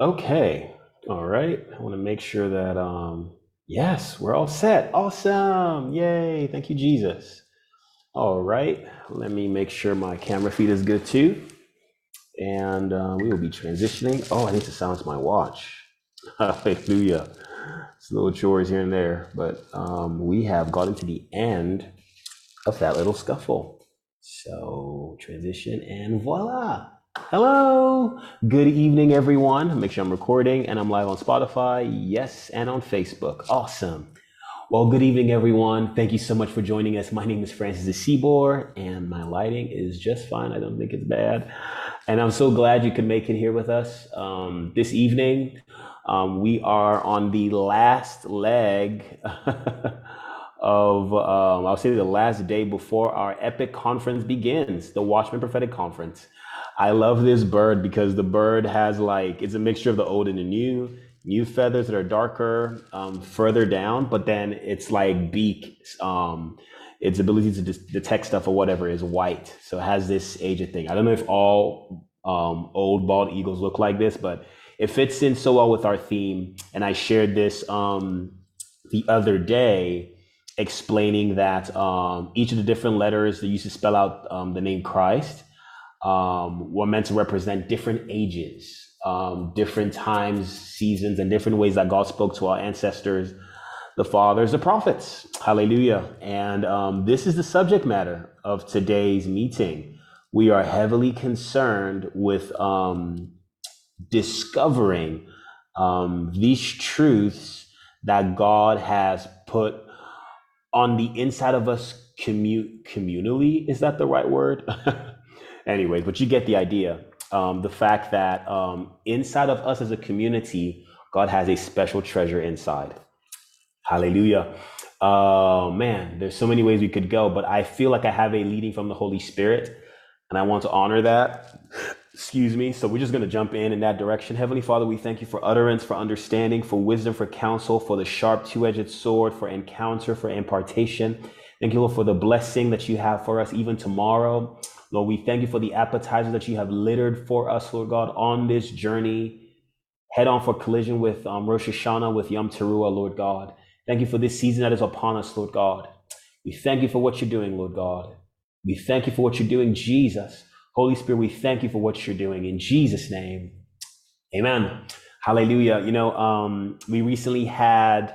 Okay. All right. I want to make sure that um yes, we're all set. Awesome. Yay. Thank you, Jesus. All right. Let me make sure my camera feed is good too. And uh, we will be transitioning. Oh, I need to silence my watch. Hallelujah. It's a little chores here and there, but um, we have gotten to the end of that little scuffle. So transition and voila. Hello. Good evening, everyone. Make sure I'm recording and I'm live on Spotify. Yes, and on Facebook. Awesome. Well, good evening, everyone. Thank you so much for joining us. My name is Francis de Seabour, and my lighting is just fine. I don't think it's bad. And I'm so glad you could make it here with us um, this evening. Um, we are on the last leg of, um, I'll say the last day before our epic conference begins, the Watchman Prophetic Conference. I love this bird because the bird has like, it's a mixture of the old and the new, new feathers that are darker um, further down, but then it's like beak, um, its ability to dis- detect stuff or whatever is white. So it has this aged thing. I don't know if all um, old bald eagles look like this, but it fits in so well with our theme. And I shared this um, the other day, explaining that um, each of the different letters that used to spell out um, the name Christ um, were meant to represent different ages, um, different times, seasons, and different ways that God spoke to our ancestors, the fathers, the prophets. Hallelujah. And um, this is the subject matter of today's meeting. We are heavily concerned with um, discovering um, these truths that God has put on the inside of us commu- communally. Is that the right word? Anyways, but you get the idea. Um, the fact that um, inside of us as a community, God has a special treasure inside. Hallelujah. Oh man, there's so many ways we could go, but I feel like I have a leading from the Holy Spirit, and I want to honor that. Excuse me. So we're just going to jump in in that direction. Heavenly Father, we thank you for utterance, for understanding, for wisdom, for counsel, for the sharp two-edged sword, for encounter, for impartation. Thank you, Lord, for the blessing that you have for us even tomorrow. Lord, we thank you for the appetizers that you have littered for us, Lord God, on this journey, head on for collision with um, Rosh Hashanah, with Yom Teruah, Lord God. Thank you for this season that is upon us, Lord God. We thank you for what you're doing, Lord God. We thank you for what you're doing, Jesus. Holy Spirit, we thank you for what you're doing in Jesus' name. Amen. Hallelujah. You know, um, we recently had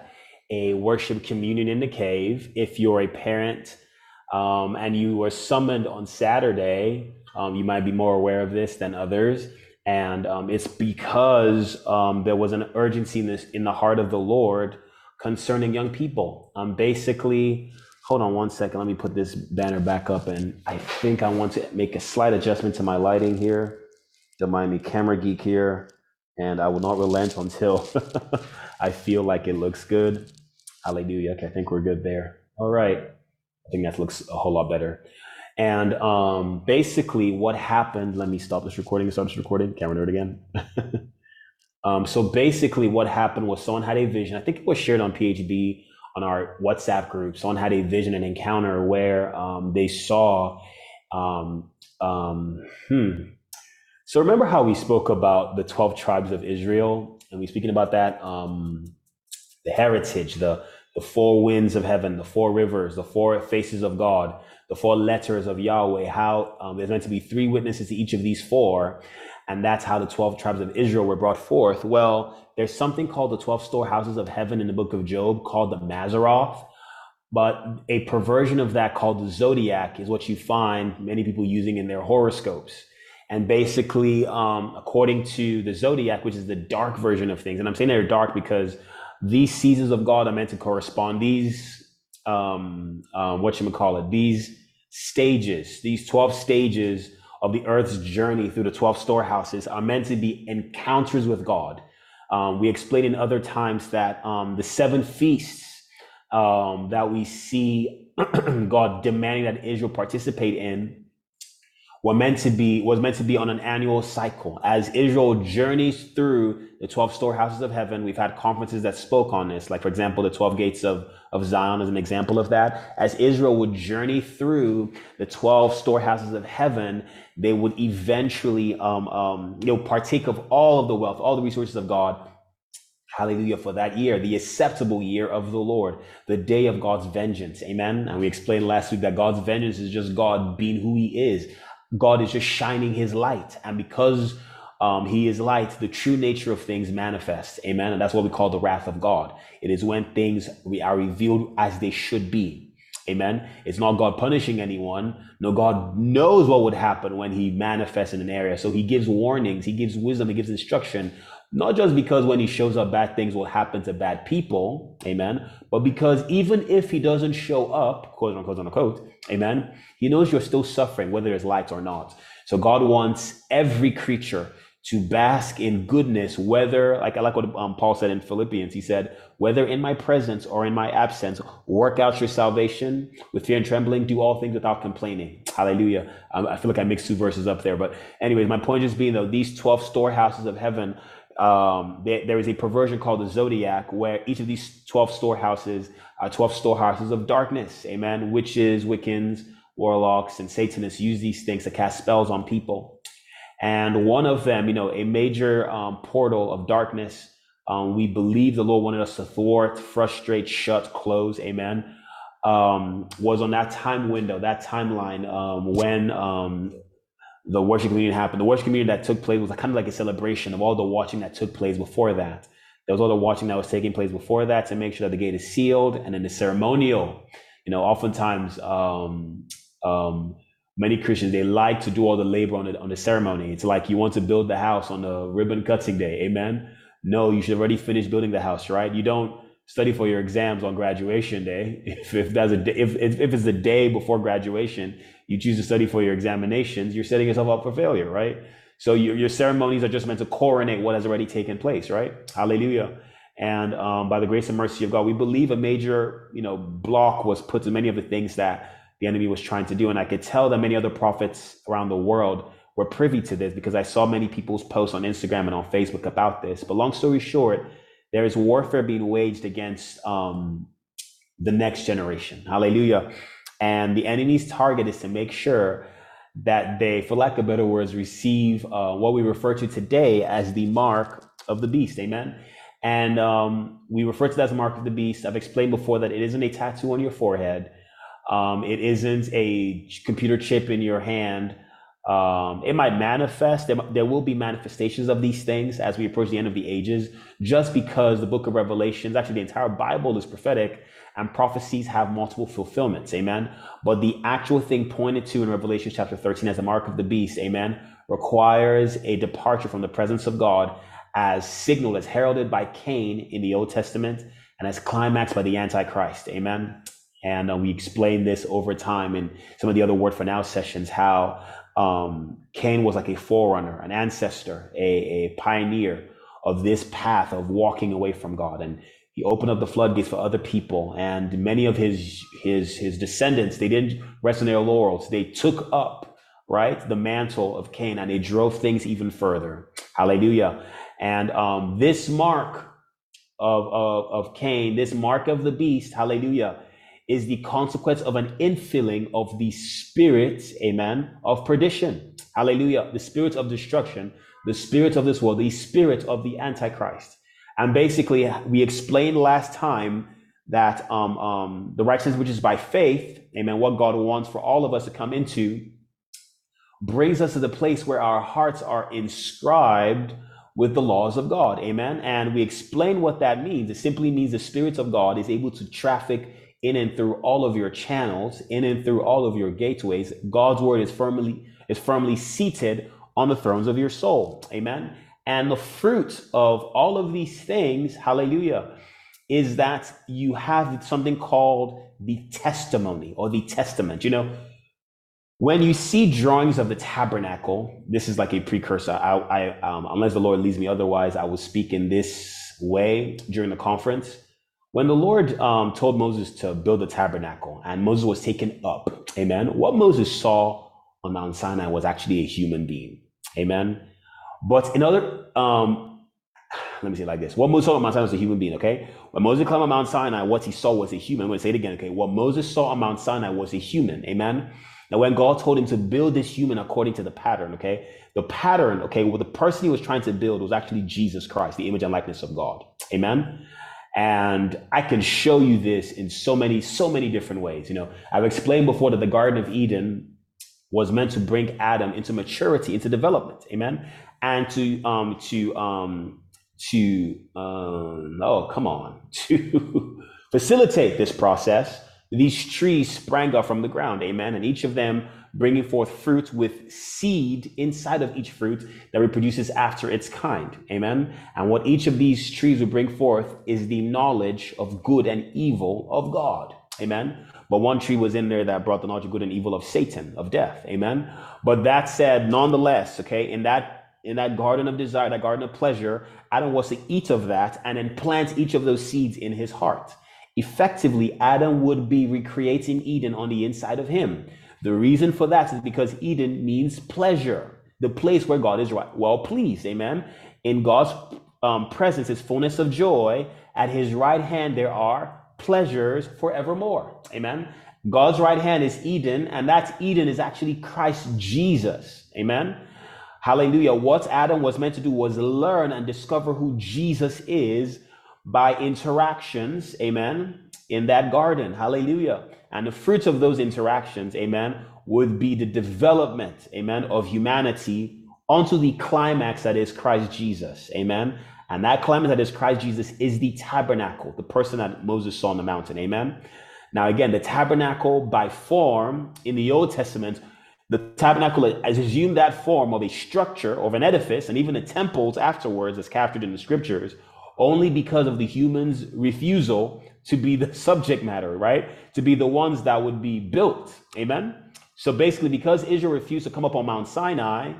a worship communion in the cave. If you're a parent um, and you were summoned on Saturday, um, you might be more aware of this than others. And um, it's because um, there was an urgency in, this, in the heart of the Lord concerning young people. Um, basically, hold on one second. Let me put this banner back up. And I think I want to make a slight adjustment to my lighting here. Don't mind me, camera geek here. And I will not relent until I feel like it looks good. Hallelujah. Okay, I think we're good there. All right. I think that looks a whole lot better. And um, basically, what happened, let me stop this recording start this recording. Camera nerd again. Um, so basically, what happened was someone had a vision. I think it was shared on PHB on our WhatsApp group. Someone had a vision, an encounter where um, they saw. Um, um, hmm. So remember how we spoke about the twelve tribes of Israel, and we speaking about that um, the heritage, the the four winds of heaven, the four rivers, the four faces of God, the four letters of Yahweh. How um, there's meant to be three witnesses to each of these four, and that's how the 12 tribes of Israel were brought forth. Well, there's something called the 12 storehouses of heaven in the book of Job called the Mazaroth. But a perversion of that called the zodiac is what you find many people using in their horoscopes. And basically, um, according to the zodiac, which is the dark version of things, and I'm saying they're dark because these seasons of God are meant to correspond. These, um, um, what you call it, these stages, these 12 stages of the earth's journey through the 12 storehouses are meant to be encounters with God. Um, we explained in other times that um, the seven feasts um, that we see God demanding that Israel participate in were meant to be was meant to be on an annual cycle as israel journeys through the 12 storehouses of heaven we've had conferences that spoke on this like for example the 12 gates of, of zion is an example of that as israel would journey through the 12 storehouses of heaven they would eventually um, um, you know partake of all of the wealth all the resources of god Hallelujah for that year, the acceptable year of the Lord, the day of God's vengeance. Amen. And we explained last week that God's vengeance is just God being who he is. God is just shining his light. And because um, he is light, the true nature of things manifests. Amen. And that's what we call the wrath of God. It is when things are revealed as they should be. Amen. It's not God punishing anyone. No, God knows what would happen when he manifests in an area. So he gives warnings, he gives wisdom, he gives instruction not just because when he shows up, bad things will happen to bad people, amen, but because even if he doesn't show up, quote unquote, unquote, amen, he knows you're still suffering, whether there's light or not. So God wants every creature to bask in goodness, whether, like I like what um, Paul said in Philippians, he said, whether in my presence or in my absence, work out your salvation with fear and trembling, do all things without complaining. Hallelujah. Um, I feel like I mixed two verses up there. But, anyways, my point just being, though, these 12 storehouses of heaven um, there, there is a perversion called the zodiac, where each of these 12 storehouses are 12 storehouses of darkness. Amen. Witches, Wiccans, warlocks, and Satanists use these things to cast spells on people. And one of them, you know, a major um, portal of darkness, um, we believe the Lord wanted us to thwart, frustrate, shut, close. Amen. Um, was on that time window, that timeline um, when um, the worship communion happened. The worship communion that took place was kind of like a celebration of all the watching that took place before that. There was all the watching that was taking place before that to make sure that the gate is sealed, and then the ceremonial. You know, oftentimes, um, um, many Christians they like to do all the labor on the on the ceremony. It's like you want to build the house on the ribbon cutting day. Amen. No, you should already finish building the house, right? You don't study for your exams on graduation day. If, if that's a if, if if it's the day before graduation, you choose to study for your examinations, you're setting yourself up for failure, right? So your, your ceremonies are just meant to coronate what has already taken place, right? Hallelujah. And um, by the grace and mercy of God, we believe a major, you know, block was put to many of the things that the enemy was trying to do. And I could tell that many other prophets around the world were privy to this because I saw many people's posts on Instagram and on Facebook about this. But long story short, there is warfare being waged against um, the next generation. Hallelujah. And the enemy's target is to make sure that they, for lack of better words, receive uh, what we refer to today as the mark of the beast. Amen. And um, we refer to that as the mark of the beast. I've explained before that it isn't a tattoo on your forehead. Um, it isn't a computer chip in your hand. Um, it might manifest. There, there, will be manifestations of these things as we approach the end of the ages, just because the book of Revelations, actually the entire Bible is prophetic and prophecies have multiple fulfillments. Amen. But the actual thing pointed to in Revelation chapter 13 as a mark of the beast, amen, requires a departure from the presence of God as signaled, as heralded by Cain in the Old Testament and as climaxed by the Antichrist. Amen. And uh, we explain this over time in some of the other Word for Now sessions how um, Cain was like a forerunner, an ancestor, a, a pioneer of this path of walking away from God. And he opened up the floodgates for other people and many of his his his descendants they didn't rest on their laurels. They took up right the mantle of cain and they drove things even further. Hallelujah. And um, this mark of, of of cain this mark of the beast hallelujah is the consequence of an infilling of the spirit amen of perdition hallelujah the spirit of destruction the spirit of this world the spirit of the antichrist and basically, we explained last time that um, um, the righteousness which is by faith, amen, what God wants for all of us to come into, brings us to the place where our hearts are inscribed with the laws of God, amen. And we explain what that means. It simply means the Spirit of God is able to traffic in and through all of your channels, in and through all of your gateways. God's word is firmly is firmly seated on the thrones of your soul, amen. And the fruit of all of these things, hallelujah, is that you have something called the testimony or the testament. You know, when you see drawings of the tabernacle, this is like a precursor. I, I um, unless the Lord leads me otherwise, I will speak in this way during the conference. When the Lord um, told Moses to build the tabernacle and Moses was taken up, amen, what Moses saw on Mount Sinai was actually a human being. Amen. But in other, um, let me say it like this: What Moses saw on Mount Sinai was a human being. Okay, when Moses climbed on Mount Sinai, what he saw was a human. I'm going to say it again. Okay, what Moses saw on Mount Sinai was a human. Amen. Now, when God told him to build this human according to the pattern, okay, the pattern, okay, well, the person he was trying to build was actually Jesus Christ, the image and likeness of God. Amen. And I can show you this in so many, so many different ways. You know, I've explained before that the Garden of Eden was meant to bring Adam into maturity, into development. Amen. And to um to um to um oh come on to facilitate this process these trees sprang up from the ground amen and each of them bringing forth fruit with seed inside of each fruit that reproduces after its kind. Amen? And what each of these trees will bring forth is the knowledge of good and evil of god. Amen? But one tree was in there that brought the knowledge of good and evil of satan of death. Amen? But that said nonetheless okay in that in that garden of desire, that garden of pleasure, Adam was to eat of that and then plant each of those seeds in his heart. Effectively, Adam would be recreating Eden on the inside of him. The reason for that is because Eden means pleasure, the place where God is right, well pleased. Amen. In God's um, presence is fullness of joy. At his right hand, there are pleasures forevermore. Amen. God's right hand is Eden, and that Eden is actually Christ Jesus. Amen. Hallelujah. What Adam was meant to do was learn and discover who Jesus is by interactions, amen, in that garden. Hallelujah. And the fruit of those interactions, amen, would be the development, amen, of humanity onto the climax that is Christ Jesus. Amen. And that climax that is Christ Jesus is the tabernacle, the person that Moses saw on the mountain. Amen. Now, again, the tabernacle by form in the Old Testament the tabernacle has assumed that form of a structure, of an edifice, and even the temples afterwards, as captured in the scriptures, only because of the humans' refusal to be the subject matter, right? To be the ones that would be built. Amen? So basically, because Israel refused to come up on Mount Sinai,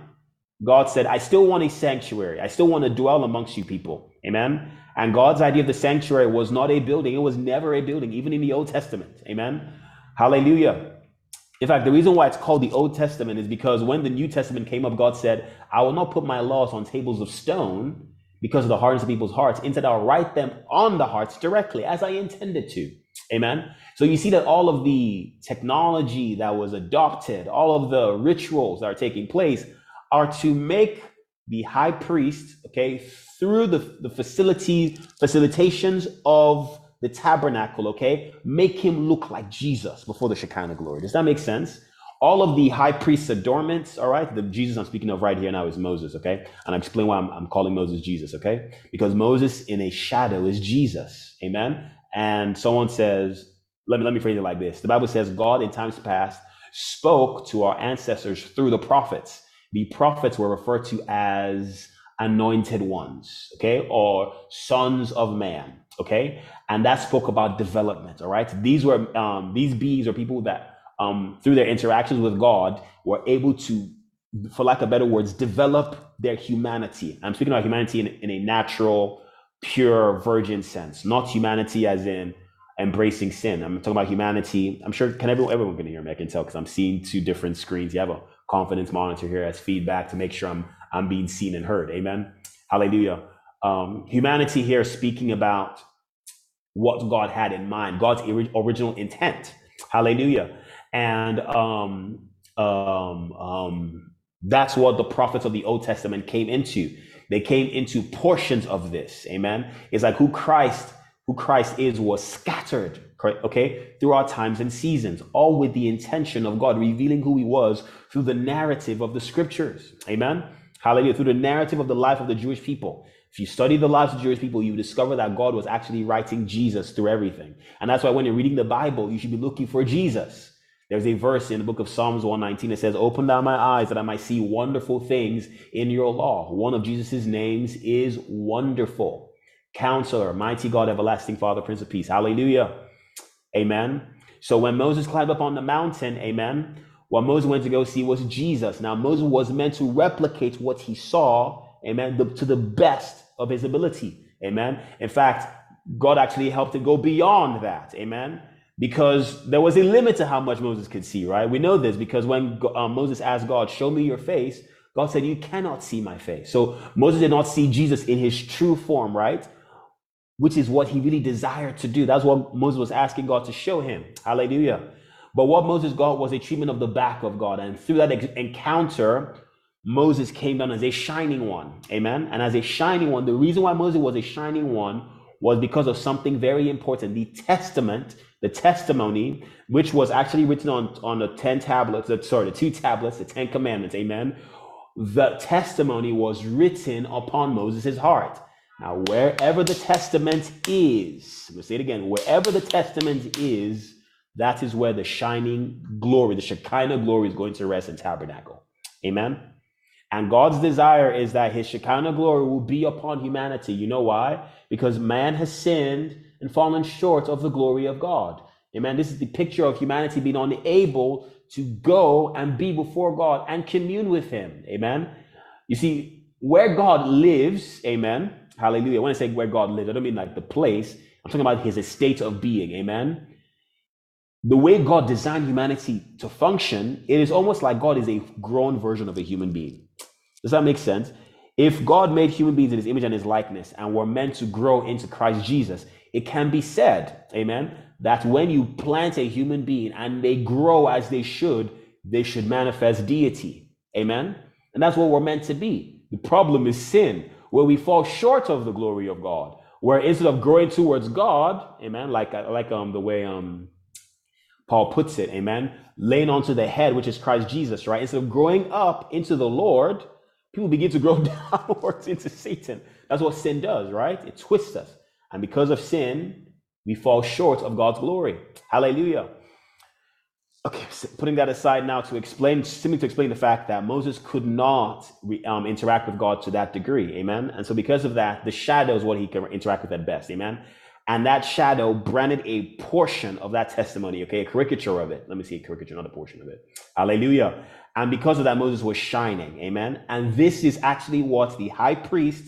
God said, I still want a sanctuary. I still want to dwell amongst you people. Amen? And God's idea of the sanctuary was not a building. It was never a building, even in the Old Testament. Amen? Hallelujah. In fact, the reason why it's called the Old Testament is because when the New Testament came up, God said, I will not put my laws on tables of stone because of the hardness of people's hearts. Instead, I'll write them on the hearts directly as I intended to. Amen. So you see that all of the technology that was adopted, all of the rituals that are taking place are to make the high priest, okay, through the, the facility, facilitations of the tabernacle, okay, make him look like Jesus before the Shekinah glory. Does that make sense? All of the high priest's adornments, all right, the Jesus I'm speaking of right here now is Moses, okay? And I'm explaining why I'm, I'm calling Moses Jesus, okay? Because Moses in a shadow is Jesus, amen? And someone says, let me, let me phrase it like this. The Bible says God in times past spoke to our ancestors through the prophets. The prophets were referred to as anointed ones, okay, or sons of man, okay, and that spoke about development. All right, these were um, these bees are people that um, through their interactions with God were able to, for lack of better words, develop their humanity. I'm speaking about humanity in, in a natural, pure, virgin sense, not humanity as in embracing sin. I'm talking about humanity. I'm sure can everyone everyone can hear me? I can tell because I'm seeing two different screens. You have a confidence monitor here as feedback to make sure I'm I'm being seen and heard. Amen. Hallelujah. Um, humanity here speaking about what God had in mind, God's original intent. Hallelujah. And um, um, um, that's what the prophets of the Old Testament came into. They came into portions of this. Amen. It's like who Christ, who Christ is, was scattered, okay, throughout times and seasons, all with the intention of God revealing who he was through the narrative of the scriptures. Amen. Hallelujah. Through the narrative of the life of the Jewish people. If you study the lives of Jewish people, you discover that God was actually writing Jesus through everything. And that's why when you're reading the Bible, you should be looking for Jesus. There's a verse in the book of Psalms 119 that says, Open down my eyes that I might see wonderful things in your law. One of Jesus' names is Wonderful, Counselor, Mighty God, Everlasting Father, Prince of Peace. Hallelujah. Amen. So when Moses climbed up on the mountain, amen, what Moses went to go see was Jesus. Now, Moses was meant to replicate what he saw, amen, the, to the best of his ability, amen. In fact, God actually helped him go beyond that, amen. Because there was a limit to how much Moses could see, right? We know this because when um, Moses asked God, Show me your face, God said, You cannot see my face. So Moses did not see Jesus in his true form, right? Which is what he really desired to do. That's what Moses was asking God to show him. Hallelujah. But what Moses got was a treatment of the back of God. And through that encounter, Moses came down as a shining one. Amen. And as a shining one, the reason why Moses was a shining one was because of something very important the testament, the testimony, which was actually written on, on the 10 tablets, sorry, the two tablets, the 10 commandments. Amen. The testimony was written upon Moses' heart. Now, wherever the testament is, I'm going to say it again, wherever the testament is, that is where the shining glory, the Shekinah glory is going to rest in tabernacle. Amen. And God's desire is that his Shekinah glory will be upon humanity. You know why? Because man has sinned and fallen short of the glory of God. Amen. This is the picture of humanity being unable to go and be before God and commune with him. Amen. You see, where God lives, amen. Hallelujah. When I say where God lives, I don't mean like the place. I'm talking about his estate of being. Amen the way God designed humanity to function, it is almost like God is a grown version of a human being. Does that make sense? If God made human beings in his image and his likeness and were meant to grow into Christ Jesus, it can be said, amen, that when you plant a human being and they grow as they should, they should manifest deity. Amen? And that's what we're meant to be. The problem is sin, where we fall short of the glory of God. Where instead of growing towards God, amen, like like um the way um Paul puts it, amen, laying onto the head, which is Christ Jesus, right? Instead of growing up into the Lord, people begin to grow downwards into Satan. That's what sin does, right? It twists us. And because of sin, we fall short of God's glory. Hallelujah. Okay, so putting that aside now to explain, simply to explain the fact that Moses could not um, interact with God to that degree. Amen. And so, because of that, the shadow is what he can interact with at best. Amen and that shadow branded a portion of that testimony, okay, a caricature of it. Let me see a caricature, not a portion of it. Hallelujah. And because of that, Moses was shining. Amen. And this is actually what the high priest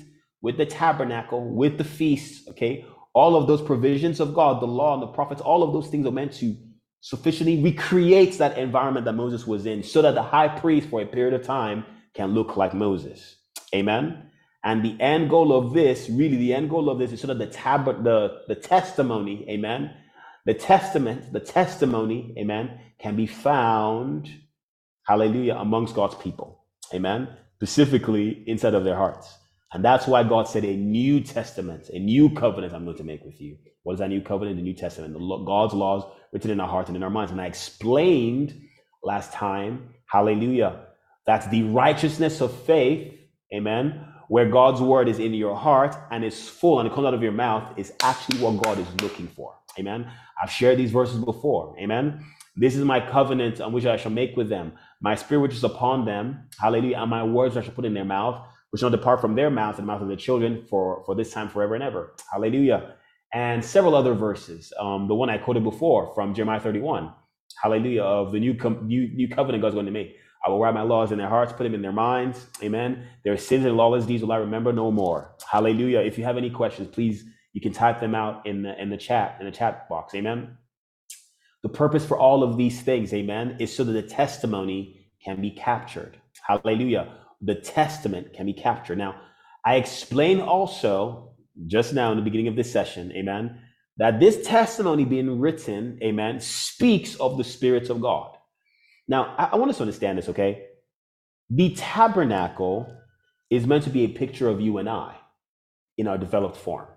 with the tabernacle, with the feasts, okay, all of those provisions of God, the law and the prophets, all of those things are meant to sufficiently recreate that environment that Moses was in so that the high priest for a period of time can look like Moses. Amen. And the end goal of this, really, the end goal of this is sort of the tab, the, the testimony, amen. The testament, the testimony, amen, can be found, hallelujah, amongst God's people, amen, specifically inside of their hearts. And that's why God said a new testament, a new covenant I'm going to make with you. What is that new covenant? The New Testament, the, God's laws written in our hearts and in our minds. And I explained last time, hallelujah, that's the righteousness of faith, amen, where God's word is in your heart and is full and it comes out of your mouth is actually what God is looking for. Amen. I've shared these verses before. Amen. This is my covenant on which I shall make with them. My spirit which is upon them. Hallelujah. And my words which I shall put in their mouth, which shall depart from their mouth and the mouth of their children for, for this time forever and ever. Hallelujah. And several other verses. Um, the one I quoted before from Jeremiah 31. Hallelujah. Of the new, com- new, new covenant God's going to make. I will write my laws in their hearts, put them in their minds. Amen. Their sins and lawless deeds will I remember no more. Hallelujah. If you have any questions, please you can type them out in the in the chat in the chat box. Amen. The purpose for all of these things, amen, is so that the testimony can be captured. Hallelujah. The testament can be captured. Now, I explained also just now in the beginning of this session, amen, that this testimony being written, amen, speaks of the spirits of God. Now, I, I want us to understand this, okay? The tabernacle is meant to be a picture of you and I in our developed form.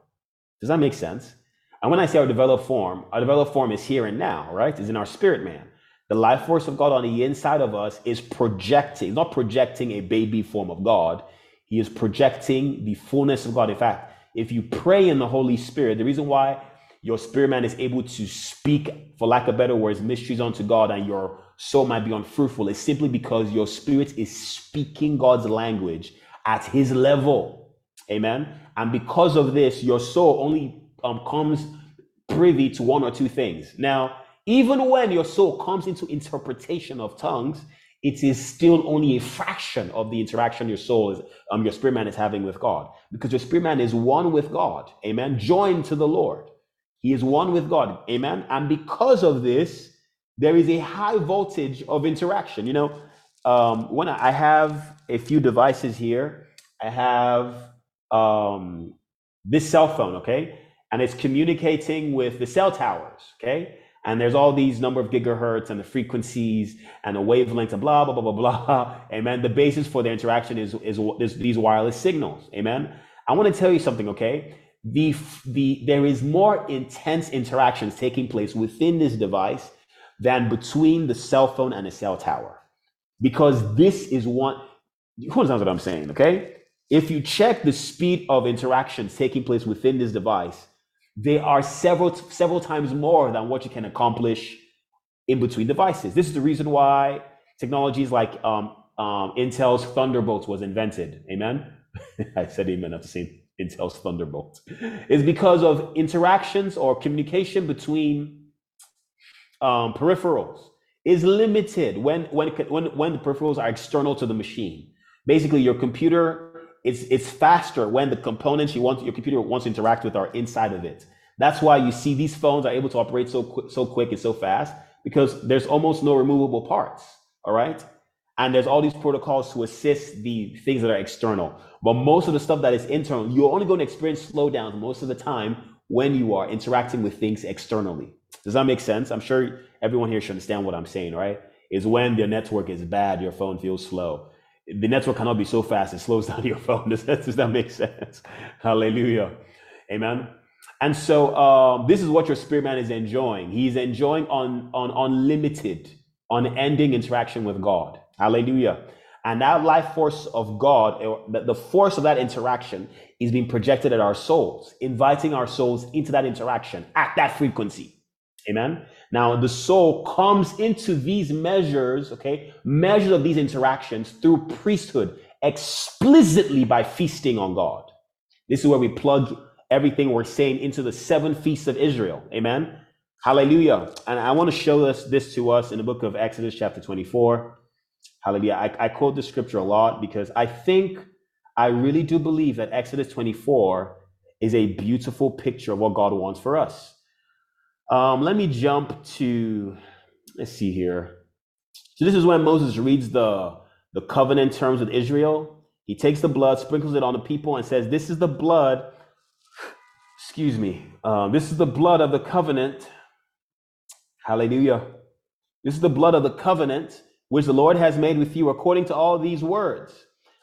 Does that make sense? And when I say our developed form, our developed form is here and now, right? Is in our spirit man. The life force of God on the inside of us is projecting, not projecting a baby form of God. He is projecting the fullness of God. In fact, if you pray in the Holy Spirit, the reason why your spirit man is able to speak, for lack of better words, mysteries unto God and your soul might be unfruitful is simply because your spirit is speaking God's language at his level. Amen. And because of this, your soul only um, comes privy to one or two things. Now, even when your soul comes into interpretation of tongues, it is still only a fraction of the interaction your soul is, um, your spirit man is having with God, because your spirit man is one with God, amen, joined to the Lord. He is one with God. Amen. And because of this, there is a high voltage of interaction. You know, um, when I have a few devices here, I have um, this cell phone, okay, and it's communicating with the cell towers, okay, and there's all these number of gigahertz and the frequencies and the wavelengths and blah blah blah blah blah. Amen. The basis for their interaction is is, is these wireless signals. Amen. I want to tell you something, okay? The the there is more intense interactions taking place within this device than between the cell phone and the cell tower because this is one who understands what I'm saying, okay? If you check the speed of interactions taking place within this device, they are several several times more than what you can accomplish in between devices. This is the reason why technologies like um, um, Intel's Thunderbolt was invented. Amen. I said amen at the same Intel's Thunderbolt. Is because of interactions or communication between um, peripherals is limited when when when when the peripherals are external to the machine. Basically, your computer it's it's faster when the components you want your computer wants to interact with are inside of it. That's why you see these phones are able to operate so quick, so quick and so fast because there's almost no removable parts. All right, and there's all these protocols to assist the things that are external. But most of the stuff that is internal, you're only going to experience slowdowns most of the time when you are interacting with things externally. Does that make sense? I'm sure everyone here should understand what I'm saying, right? Is when the network is bad, your phone feels slow. The network cannot be so fast, it slows down your phone. Does that, does that make sense? Hallelujah. Amen. And so um, this is what your spirit man is enjoying. He's enjoying on, on unlimited, unending interaction with God. Hallelujah. And that life force of God, the force of that interaction is being projected at our souls, inviting our souls into that interaction at that frequency. Amen. Now, the soul comes into these measures, okay, measures of these interactions through priesthood explicitly by feasting on God. This is where we plug everything we're saying into the seven feasts of Israel. Amen. Hallelujah. And I want to show us this to us in the book of Exodus, chapter 24. Hallelujah. I, I quote the scripture a lot because I think, I really do believe that Exodus 24 is a beautiful picture of what God wants for us. Um, let me jump to, let's see here. So this is when Moses reads the, the covenant terms with Israel. He takes the blood, sprinkles it on the people, and says, This is the blood, excuse me, um, this is the blood of the covenant. Hallelujah. This is the blood of the covenant which the Lord has made with you according to all these words.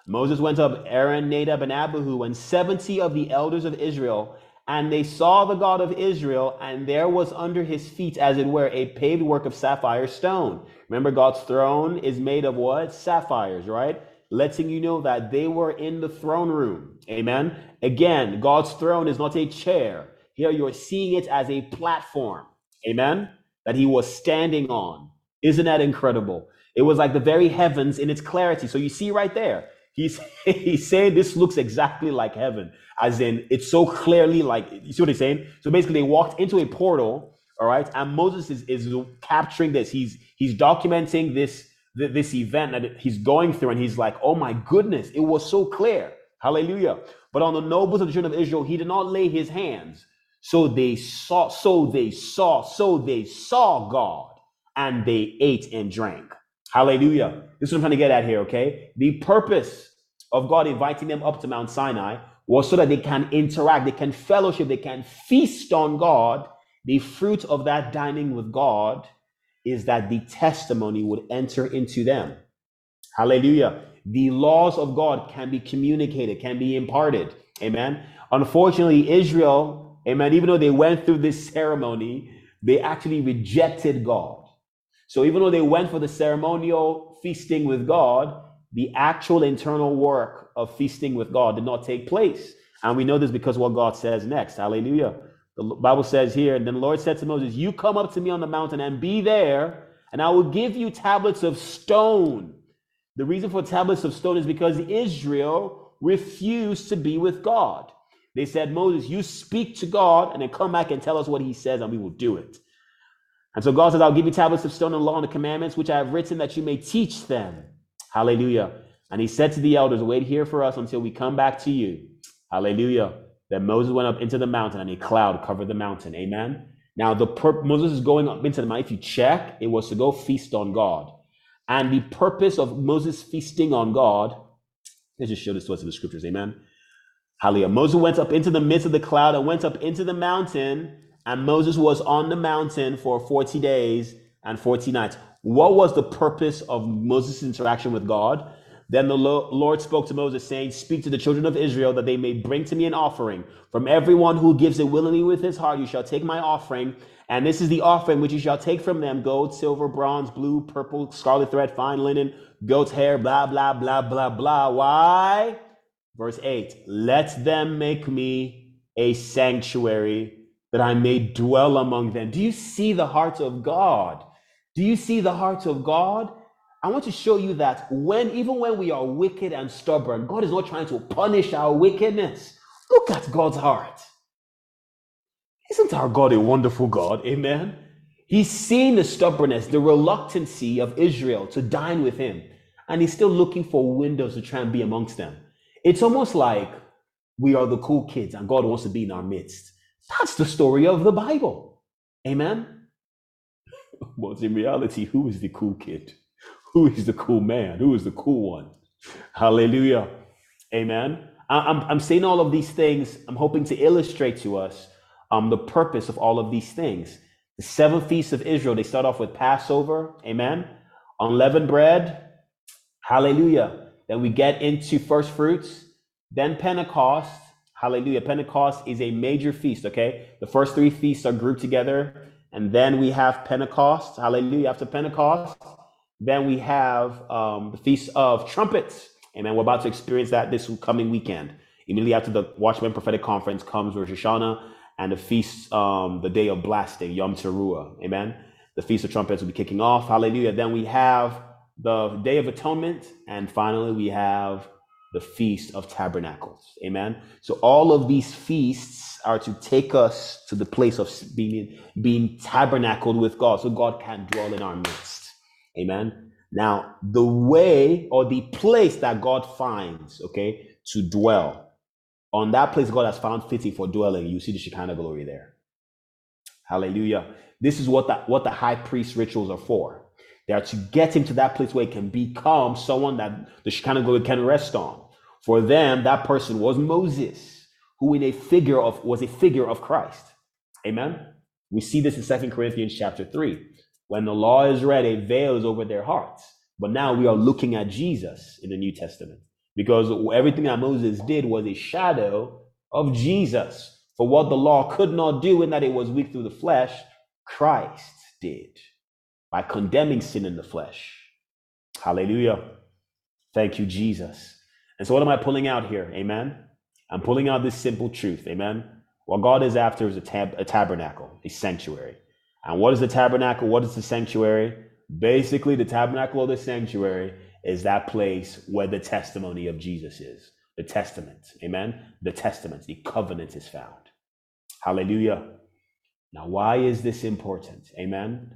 Moses went up, Aaron, Nadab, and Abihu, and 70 of the elders of Israel, and they saw the God of Israel, and there was under his feet, as it were, a paved work of sapphire stone. Remember, God's throne is made of what? Sapphires, right? Letting you know that they were in the throne room. Amen. Again, God's throne is not a chair. Here you're seeing it as a platform. Amen. That he was standing on. Isn't that incredible? It was like the very heavens in its clarity. So you see right there, he's he's saying this looks exactly like heaven as in it's so clearly like you see what he's saying? So basically they walked into a portal all right and moses is, is capturing this. He's he's documenting this this event that he's going through and he's like oh my goodness it was so clear. Hallelujah. But on the nobles of the children of israel he did not lay his hands. So they saw so they saw so they saw god and they ate and drank hallelujah this is what i'm trying to get at here okay the purpose of god inviting them up to mount sinai was so that they can interact, they can fellowship, they can feast on God. The fruit of that dining with God is that the testimony would enter into them. Hallelujah. The laws of God can be communicated, can be imparted. Amen. Unfortunately, Israel, amen, even though they went through this ceremony, they actually rejected God. So even though they went for the ceremonial feasting with God, the actual internal work of feasting with God did not take place. And we know this because what God says next. Hallelujah. The Bible says here, and then the Lord said to Moses, You come up to me on the mountain and be there, and I will give you tablets of stone. The reason for tablets of stone is because Israel refused to be with God. They said, Moses, you speak to God and then come back and tell us what he says, and we will do it. And so God says, I'll give you tablets of stone and law and the commandments, which I have written that you may teach them. Hallelujah. And he said to the elders, Wait here for us until we come back to you. Hallelujah. Then Moses went up into the mountain, and a cloud covered the mountain. Amen. Now, the pur- Moses is going up into the mountain. If you check, it was to go feast on God. And the purpose of Moses feasting on God, let's just show this to us in the scriptures. Amen. Hallelujah. Moses went up into the midst of the cloud and went up into the mountain, and Moses was on the mountain for 40 days and 40 nights. What was the purpose of Moses' interaction with God? Then the Lord spoke to Moses, saying, Speak to the children of Israel that they may bring to me an offering. From everyone who gives it willingly with his heart, you shall take my offering. And this is the offering which you shall take from them gold, silver, bronze, blue, purple, scarlet thread, fine linen, goat's hair, blah, blah, blah, blah, blah. Why? Verse 8 Let them make me a sanctuary that I may dwell among them. Do you see the heart of God? Do you see the heart of God? I want to show you that when, even when we are wicked and stubborn, God is not trying to punish our wickedness. Look at God's heart. Isn't our God a wonderful God? Amen. He's seen the stubbornness, the reluctancy of Israel to dine with him, and he's still looking for windows to try and be amongst them. It's almost like we are the cool kids and God wants to be in our midst. That's the story of the Bible. Amen. But in reality, who is the cool kid? Who is the cool man? Who is the cool one? Hallelujah. Amen. I'm, I'm saying all of these things. I'm hoping to illustrate to us um, the purpose of all of these things. The seven feasts of Israel, they start off with Passover. Amen. Unleavened bread. Hallelujah. Then we get into first fruits. Then Pentecost. Hallelujah. Pentecost is a major feast, okay? The first three feasts are grouped together. And then we have Pentecost. Hallelujah. After Pentecost, then we have um, the Feast of Trumpets. Amen. We're about to experience that this coming weekend. Immediately after the Watchman Prophetic Conference comes Rosh Hashanah and the feast, um, the day of blasting, Yom Teruah. Amen. The Feast of Trumpets will be kicking off. Hallelujah. Then we have the Day of Atonement. And finally, we have the Feast of Tabernacles. Amen. So all of these feasts are to take us to the place of being, being tabernacled with God so God can dwell in our midst. Amen. Now, the way or the place that God finds, okay, to dwell, on that place God has found fitting for dwelling, you see the Shekinah glory there. Hallelujah. This is what the, what the high priest rituals are for. They are to get him to that place where he can become someone that the Shekinah can rest on. For them, that person was Moses, who in a figure of was a figure of Christ. Amen. We see this in Second Corinthians chapter 3. When the law is read, a veil is over their hearts. But now we are looking at Jesus in the New Testament because everything that Moses did was a shadow of Jesus. For what the law could not do in that it was weak through the flesh, Christ did by condemning sin in the flesh. Hallelujah. Thank you, Jesus. And so, what am I pulling out here? Amen. I'm pulling out this simple truth. Amen. What God is after is a, tab- a tabernacle, a sanctuary. And what is the tabernacle? What is the sanctuary? Basically, the tabernacle or the sanctuary is that place where the testimony of Jesus is. The testament. Amen. The testament, the covenant is found. Hallelujah. Now, why is this important? Amen.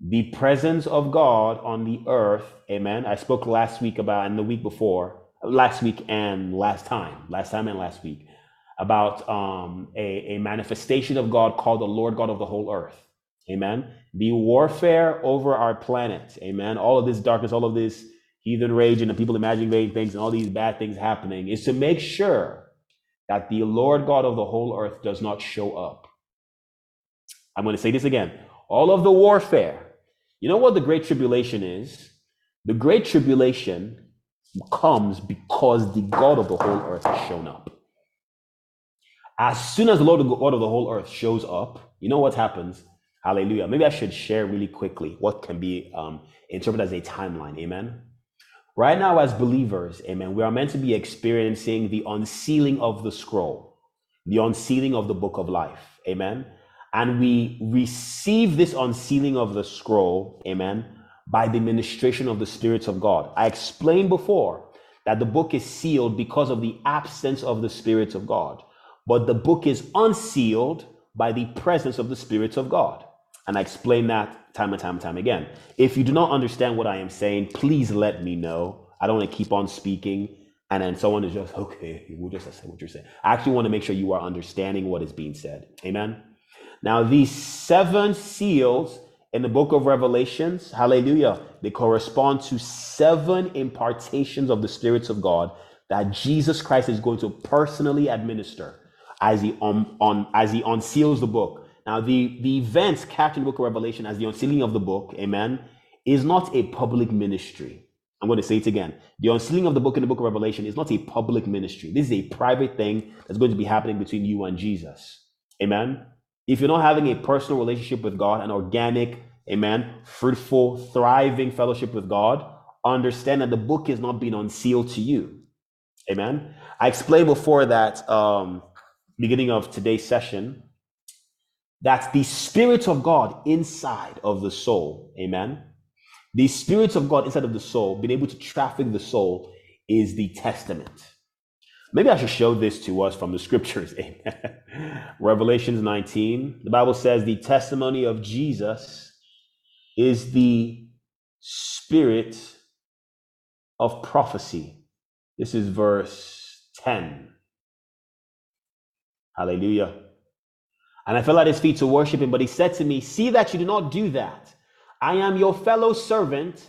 The presence of God on the earth. Amen. I spoke last week about, and the week before, last week and last time, last time and last week, about um, a, a manifestation of God called the Lord God of the whole earth. Amen. The warfare over our planet. Amen. All of this darkness, all of this heathen rage and the people imagining vain things and all these bad things happening is to make sure that the Lord God of the whole earth does not show up. I'm going to say this again. All of the warfare. You know what the Great Tribulation is? The Great Tribulation comes because the God of the whole earth has shown up. As soon as the Lord God of the whole earth shows up, you know what happens? Hallelujah. Maybe I should share really quickly what can be um, interpreted as a timeline. Amen. Right now, as believers, amen, we are meant to be experiencing the unsealing of the scroll, the unsealing of the book of life. Amen. And we receive this unsealing of the scroll, amen, by the ministration of the spirits of God. I explained before that the book is sealed because of the absence of the spirits of God, but the book is unsealed by the presence of the spirits of God. And I explain that time and time and time again. If you do not understand what I am saying, please let me know. I don't want to keep on speaking. and then someone is just okay we'll just say what you're saying i actually want to make sure you are understanding what is being said amen now these seven seals in the book of revelations hallelujah they correspond to seven impartations of the spirits of god that jesus christ is going to personally administer as he on, as he unseals the book now the the events captured in the book of revelation as the unsealing of the book amen is not a public ministry I'm going to say it again. The unsealing of the book in the book of Revelation is not a public ministry. This is a private thing that's going to be happening between you and Jesus. Amen. If you're not having a personal relationship with God, an organic, amen, fruitful, thriving fellowship with God, understand that the book is not being unsealed to you. Amen. I explained before that, um, beginning of today's session, that the Spirit of God inside of the soul, amen, the spirits of God inside of the soul, being able to traffic the soul, is the testament. Maybe I should show this to us from the scriptures. Amen. Revelations 19, the Bible says the testimony of Jesus is the spirit of prophecy. This is verse 10. Hallelujah. And I fell at his feet to worship him, but he said to me, See that you do not do that. I am your fellow servant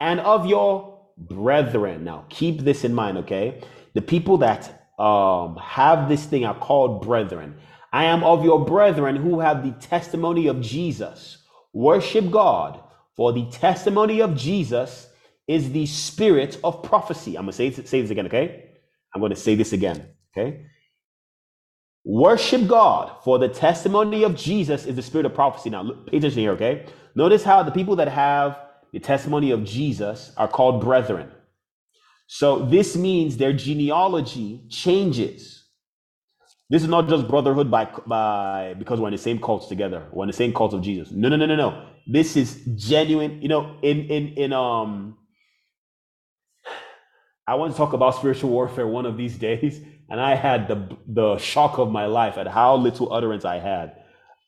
and of your brethren. Now, keep this in mind, okay? The people that um, have this thing are called brethren. I am of your brethren who have the testimony of Jesus. Worship God, for the testimony of Jesus is the spirit of prophecy. I'm going to say, say this again, okay? I'm going to say this again, okay? Worship God, for the testimony of Jesus is the spirit of prophecy. Now, look, pay attention here, okay? Notice how the people that have the testimony of Jesus are called brethren. So this means their genealogy changes. This is not just brotherhood by, by because we're in the same cults together. We're in the same cult of Jesus. No, no, no, no, no. This is genuine. You know, in in in um I want to talk about spiritual warfare one of these days, and I had the the shock of my life at how little utterance I had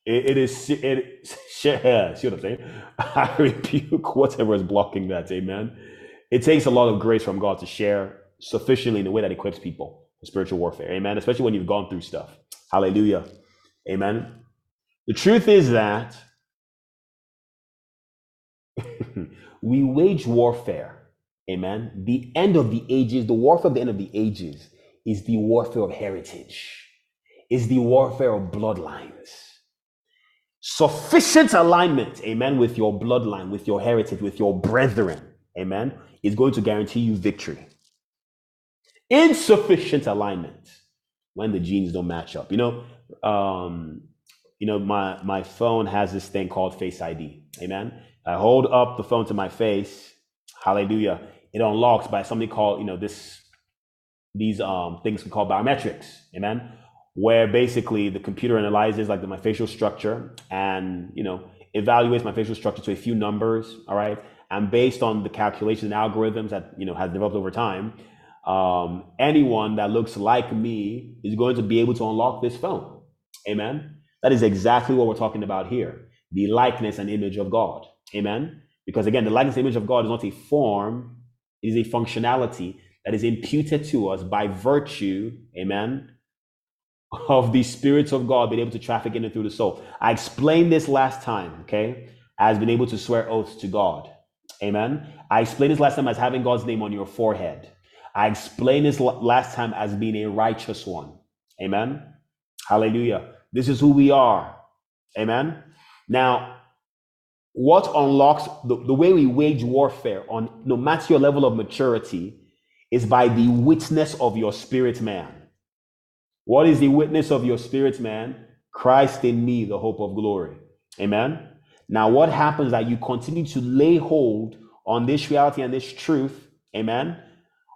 it, it is it yeah, see what I'm saying? I rebuke whatever is blocking that. Amen. It takes a lot of grace from God to share sufficiently in a way that equips people for spiritual warfare. Amen. Especially when you've gone through stuff. Hallelujah. Amen. The truth is that we wage warfare. Amen. The end of the ages, the warfare of the end of the ages is the warfare of heritage, is the warfare of bloodlines Sufficient alignment, amen, with your bloodline, with your heritage, with your brethren, amen, is going to guarantee you victory. Insufficient alignment when the genes don't match up. You know, um, you know, my my phone has this thing called Face ID. Amen. I hold up the phone to my face, hallelujah. It unlocks by something called, you know, this these um things we call biometrics. Amen where basically the computer analyzes like the, my facial structure and you know evaluates my facial structure to a few numbers all right and based on the calculations and algorithms that you know has developed over time um, anyone that looks like me is going to be able to unlock this phone. Amen? That is exactly what we're talking about here. The likeness and image of god. Amen? Because again the likeness and image of god is not a form it is a functionality that is imputed to us by virtue amen of the spirits of God being able to traffic in and through the soul. I explained this last time, okay, as being able to swear oaths to God. Amen. I explained this last time as having God's name on your forehead. I explained this last time as being a righteous one. Amen. Hallelujah. This is who we are. Amen. Now, what unlocks the, the way we wage warfare on no matter your level of maturity is by the witness of your spirit man. What is the witness of your spirit, man? Christ in me, the hope of glory. Amen. Now, what happens that you continue to lay hold on this reality and this truth, amen,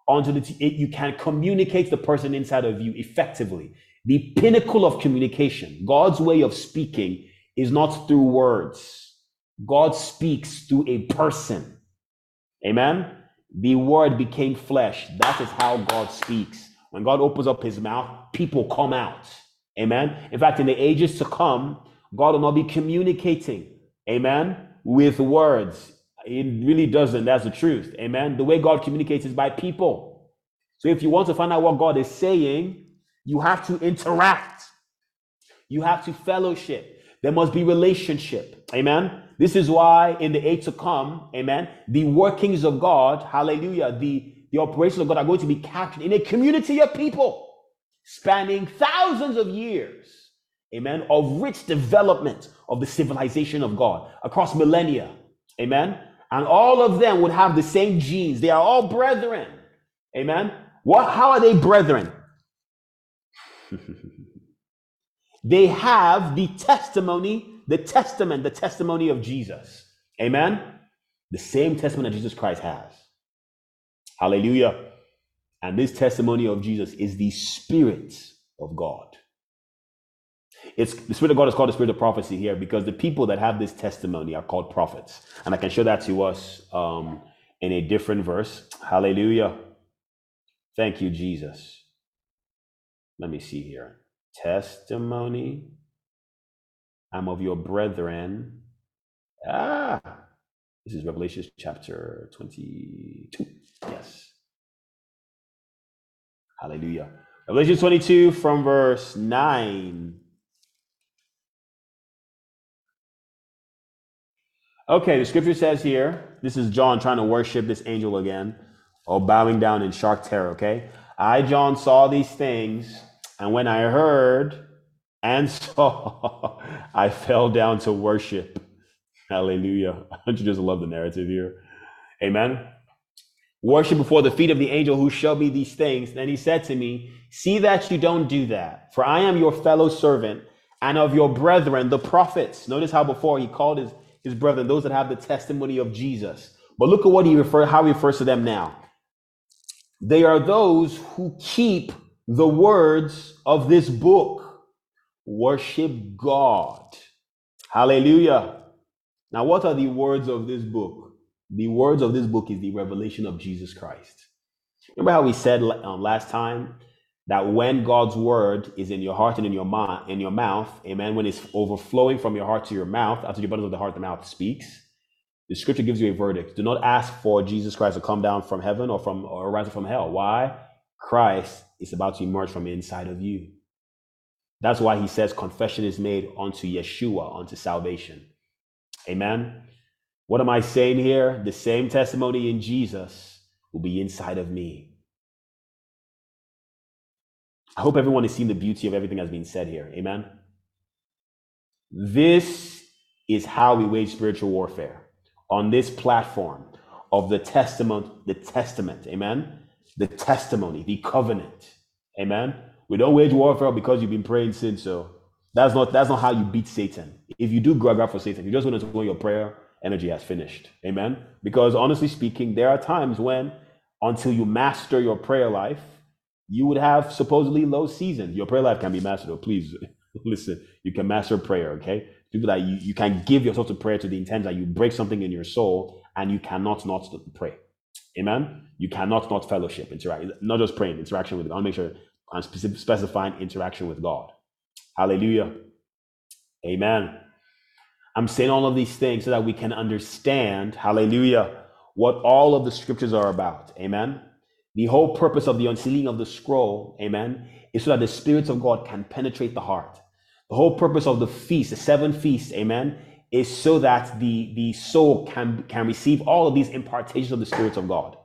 until it, you can communicate the person inside of you effectively. The pinnacle of communication, God's way of speaking, is not through words. God speaks through a person. Amen. The word became flesh. That is how God speaks. When God opens up his mouth, people come out. Amen. In fact, in the ages to come, God will not be communicating, amen, with words. It really doesn't. That's the truth. Amen. The way God communicates is by people. So if you want to find out what God is saying, you have to interact. You have to fellowship. There must be relationship. Amen. This is why in the age to come, amen, the workings of God, hallelujah, the, the operations of God are going to be captured in a community of people spanning thousands of years, amen, of rich development of the civilization of God across millennia, amen. And all of them would have the same genes. They are all brethren, amen. What? How are they brethren? they have the testimony, the testament, the testimony of Jesus, amen. The same testament that Jesus Christ has. Hallelujah. And this testimony of Jesus is the Spirit of God. It's the Spirit of God is called the Spirit of prophecy here because the people that have this testimony are called prophets. And I can show that to us um, in a different verse. Hallelujah. Thank you, Jesus. Let me see here. Testimony. I'm of your brethren. Ah, this is Revelation chapter 22. Yes. Hallelujah. Revelation 22 from verse 9. Okay, the scripture says here, this is John trying to worship this angel again, or bowing down in shark terror, okay? I, John, saw these things, and when I heard and saw, I fell down to worship. Hallelujah. Don't you just love the narrative here? Amen. Worship before the feet of the angel who showed me these things. Then he said to me, See that you don't do that, for I am your fellow servant and of your brethren, the prophets. Notice how before he called his, his brethren, those that have the testimony of Jesus. But look at what he refer, how he refers to them now. They are those who keep the words of this book. Worship God. Hallelujah. Now, what are the words of this book? The words of this book is the revelation of Jesus Christ. Remember how we said um, last time that when God's word is in your heart and in your mind, in your mouth, amen, when it's overflowing from your heart to your mouth, after the abundance of the heart, the mouth speaks. The scripture gives you a verdict. Do not ask for Jesus Christ to come down from heaven or from or rise from hell. Why? Christ is about to emerge from inside of you. That's why he says confession is made unto Yeshua, unto salvation. Amen. What am I saying here? The same testimony in Jesus will be inside of me. I hope everyone has seen the beauty of everything that's been said here. Amen. This is how we wage spiritual warfare on this platform of the testament, the testament. Amen. The testimony, the covenant. Amen. We don't wage warfare because you've been praying since. So that's not that's not how you beat Satan. If you do grab for Satan, you just want to go your prayer energy has finished. Amen. Because honestly speaking, there are times when, until you master your prayer life, you would have supposedly low seasons. Your prayer life can be mastered. Please listen, you can master prayer, okay? People that you, you can give yourself to prayer to the intent that you break something in your soul and you cannot not pray. Amen. You cannot not fellowship, interact, not just praying, interaction with God. I'll make sure I'm specific, specifying interaction with God. Hallelujah. Amen. I'm saying all of these things so that we can understand, hallelujah, what all of the scriptures are about. Amen. The whole purpose of the unsealing of the scroll, amen, is so that the spirits of God can penetrate the heart. The whole purpose of the feast, the seven feasts, amen, is so that the, the soul can, can receive all of these impartations of the spirits of God.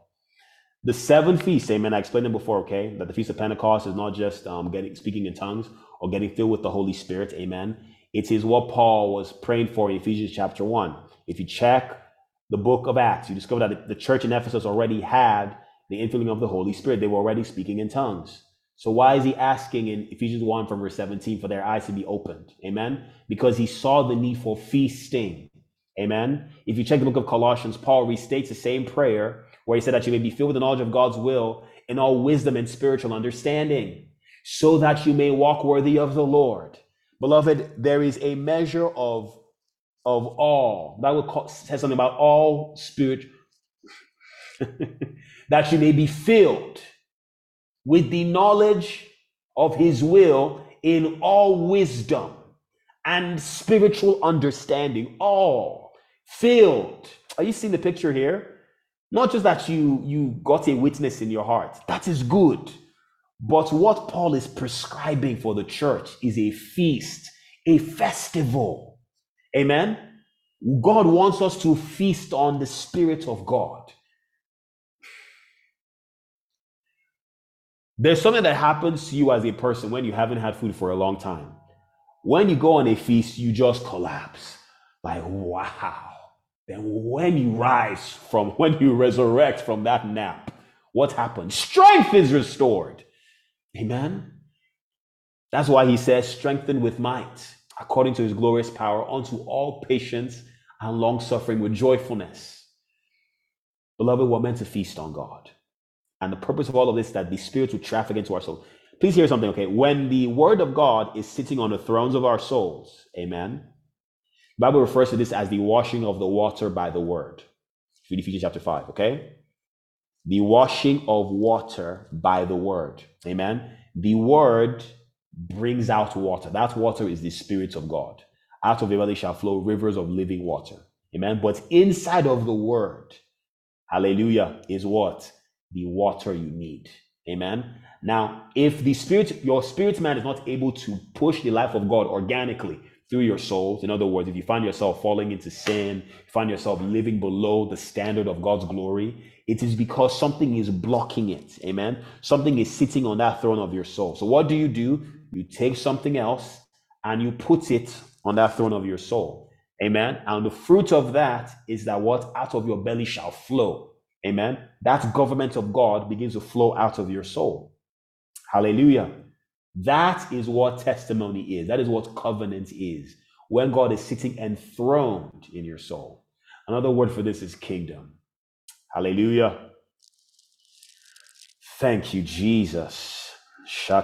The seven feasts, amen. I explained it before, okay, that the feast of Pentecost is not just um, getting speaking in tongues or getting filled with the Holy Spirit, amen. It is what Paul was praying for in Ephesians chapter 1. If you check the book of Acts, you discover that the church in Ephesus already had the infilling of the Holy Spirit. They were already speaking in tongues. So why is he asking in Ephesians 1 from verse 17 for their eyes to be opened? Amen. Because he saw the need for feasting. Amen. If you check the book of Colossians, Paul restates the same prayer where he said that you may be filled with the knowledge of God's will in all wisdom and spiritual understanding, so that you may walk worthy of the Lord Beloved, there is a measure of, of all. That will say something about all spirit, that you may be filled with the knowledge of his will in all wisdom and spiritual understanding. All filled. Are you seeing the picture here? Not just that you you got a witness in your heart. That is good. But what Paul is prescribing for the church is a feast, a festival. Amen. God wants us to feast on the Spirit of God. There's something that happens to you as a person when you haven't had food for a long time. When you go on a feast, you just collapse. Like, wow. Then when you rise from, when you resurrect from that nap, what happens? Strength is restored. Amen. That's why he says, strengthened with might, according to his glorious power, unto all patience and long suffering with joyfulness. Beloved, we're meant to feast on God. And the purpose of all of this is that the Spirit will traffic into our soul. Please hear something, okay? When the Word of God is sitting on the thrones of our souls, amen. The Bible refers to this as the washing of the water by the Word. Read Ephesians chapter 5, okay? The washing of water by the Word, amen. The Word brings out water. That water is the Spirit of God. Out of the belly shall flow rivers of living water, amen. But inside of the Word, hallelujah, is what? The water you need. Amen. Now, if the spirit, your spirit man is not able to push the life of God organically through your souls, in other words, if you find yourself falling into sin, find yourself living below the standard of God's glory, it is because something is blocking it. Amen. Something is sitting on that throne of your soul. So, what do you do? You take something else and you put it on that throne of your soul. Amen. And the fruit of that is that what out of your belly shall flow Amen. That government of God begins to flow out of your soul. Hallelujah. That is what testimony is. That is what covenant is. When God is sitting enthroned in your soul. Another word for this is kingdom. Hallelujah. Thank you, Jesus. I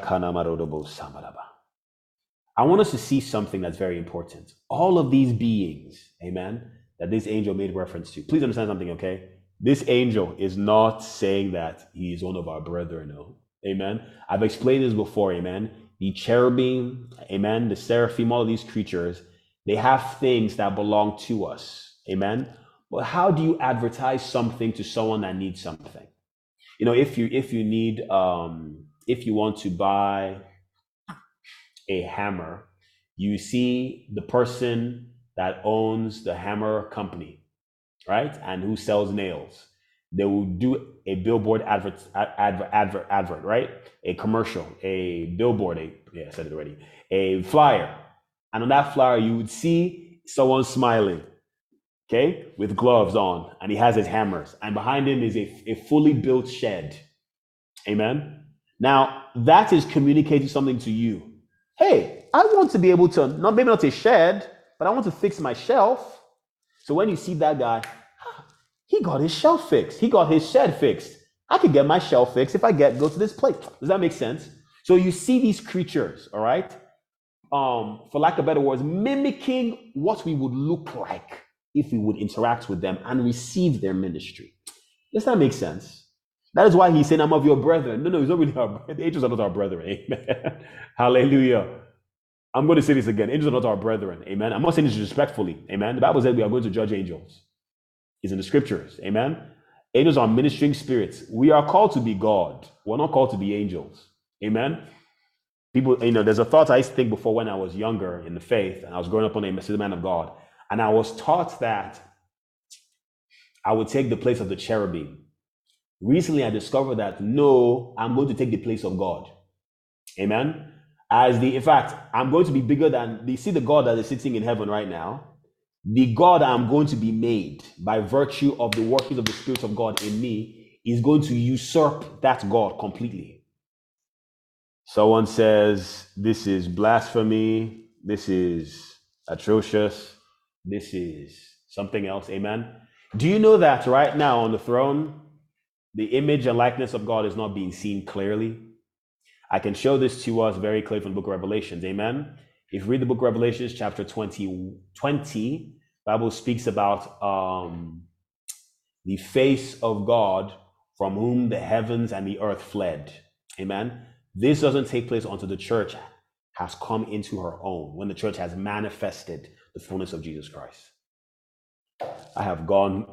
want us to see something that's very important. All of these beings, amen, that this angel made reference to. Please understand something, okay? This angel is not saying that he is one of our brethren. No. Amen. I've explained this before. Amen. The cherubim, amen, the seraphim, all these creatures, they have things that belong to us. Amen. But how do you advertise something to someone that needs something? You know, if you if you need um if you want to buy a hammer, you see the person that owns the hammer company right? And who sells nails. They will do a billboard advert, advert, advert, advert, right? A commercial, a billboard, a yeah, I said it already, a flyer. And on that flyer, you would see someone smiling, okay, with gloves on, and he has his hammers. And behind him is a, a fully built shed. Amen. Now, that is communicating something to you. Hey, I want to be able to, not maybe not a shed, but I want to fix my shelf. So when you see that guy, he got his shell fixed. He got his shed fixed. I could get my shell fixed if I get go to this place. Does that make sense? So you see these creatures, all right? Um, for lack of better words, mimicking what we would look like if we would interact with them and receive their ministry. Does that make sense? That is why he's saying, I'm of your brethren. No, no, he's not really our brethren. the angels are not our brethren. Amen. Hallelujah. I'm going to say this again. Angels are not our brethren. Amen. I'm not saying this respectfully. Amen. The Bible says we are going to judge angels. It's in the scriptures. Amen. Angels are ministering spirits. We are called to be God. We're not called to be angels. Amen. People, you know, there's a thought I used to think before when I was younger in the faith, and I was growing up on a Messiah man of God, and I was taught that I would take the place of the cherubim. Recently, I discovered that no, I'm going to take the place of God. Amen as the in fact i'm going to be bigger than they see the god that is sitting in heaven right now? The god i'm going to be made by virtue of the workings of the spirit of god in me is going to usurp that god completely. Someone says this is blasphemy this is atrocious this is something else. Amen. Do you know that right now on the throne the image and likeness of god is not being seen clearly I can show this to us very clearly from the book of Revelations. Amen. If you read the book of Revelations, chapter 20, 20 Bible speaks about um, the face of God from whom the heavens and the earth fled. Amen. This doesn't take place until the church has come into her own, when the church has manifested the fullness of Jesus Christ. I have gone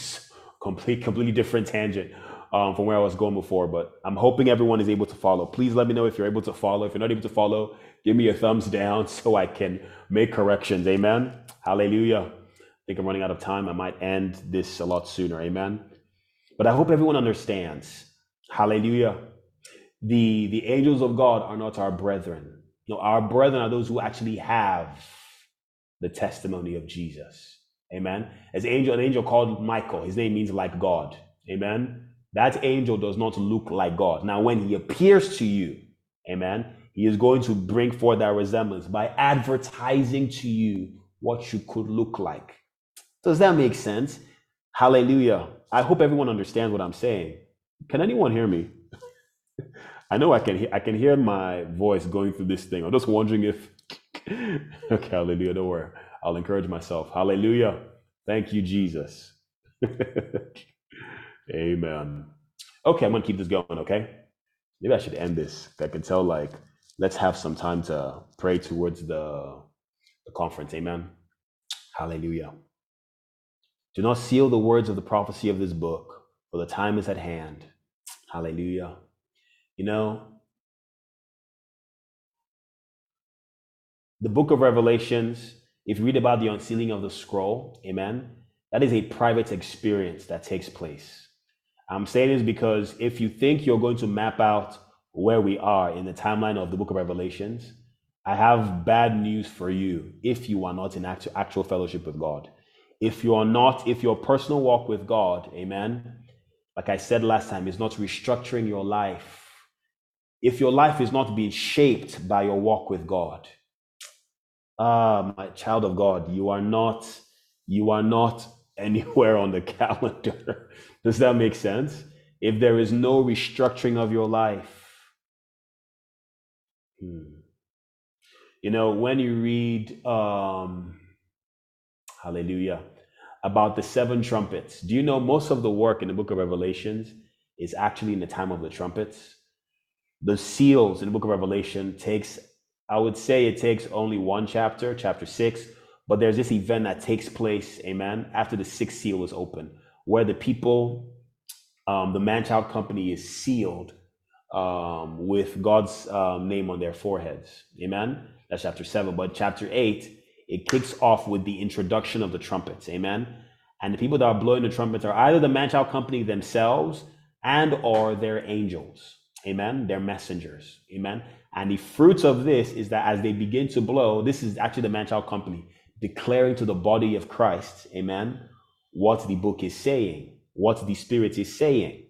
complete, completely different tangent um, from where I was going before. But I'm hoping everyone is able to follow. Please let me know if you're able to follow. If you're not able to follow, give me a thumbs down so I can make corrections. Amen. Hallelujah. I think I'm running out of time. I might end this a lot sooner. Amen. But I hope everyone understands. Hallelujah. The the angels of God are not our brethren. No, our brethren are those who actually have the testimony of Jesus. Amen. As angel, an angel called Michael, his name means like God. Amen. That angel does not look like God. Now, when he appears to you, amen, he is going to bring forth that resemblance by advertising to you what you could look like. Does that make sense? Hallelujah. I hope everyone understands what I'm saying. Can anyone hear me? I know I can hear I can hear my voice going through this thing. I'm just wondering if okay, hallelujah. Don't worry. I'll encourage myself. Hallelujah. Thank you, Jesus. Amen. Okay, I'm gonna keep this going, okay? Maybe I should end this. I can tell like let's have some time to pray towards the, the conference. Amen. Hallelujah. Do not seal the words of the prophecy of this book, for the time is at hand. Hallelujah. You know, the book of Revelations, if you read about the unsealing of the scroll, amen, that is a private experience that takes place. I'm saying this because if you think you're going to map out where we are in the timeline of the book of Revelations, I have bad news for you if you are not in actual, actual fellowship with God. If you are not, if your personal walk with God, amen, like I said last time, is not restructuring your life, if your life is not being shaped by your walk with God, ah, my child of God, you are not, you are not anywhere on the calendar. Does that make sense? If there is no restructuring of your life, hmm. you know, when you read, um, hallelujah, about the seven trumpets, do you know most of the work in the book of Revelations is actually in the time of the trumpets? The seals in the book of Revelation takes, I would say it takes only one chapter, chapter six, but there's this event that takes place, amen, after the sixth seal is open, where the people, um, the man child company is sealed um, with God's um, name on their foreheads. Amen. That's chapter seven. But chapter eight, it kicks off with the introduction of the trumpets. Amen. And the people that are blowing the trumpets are either the man child company themselves and or their angels. Amen. They're messengers. Amen. And the fruits of this is that as they begin to blow, this is actually the man child company declaring to the body of Christ, amen, what the book is saying, what the Spirit is saying,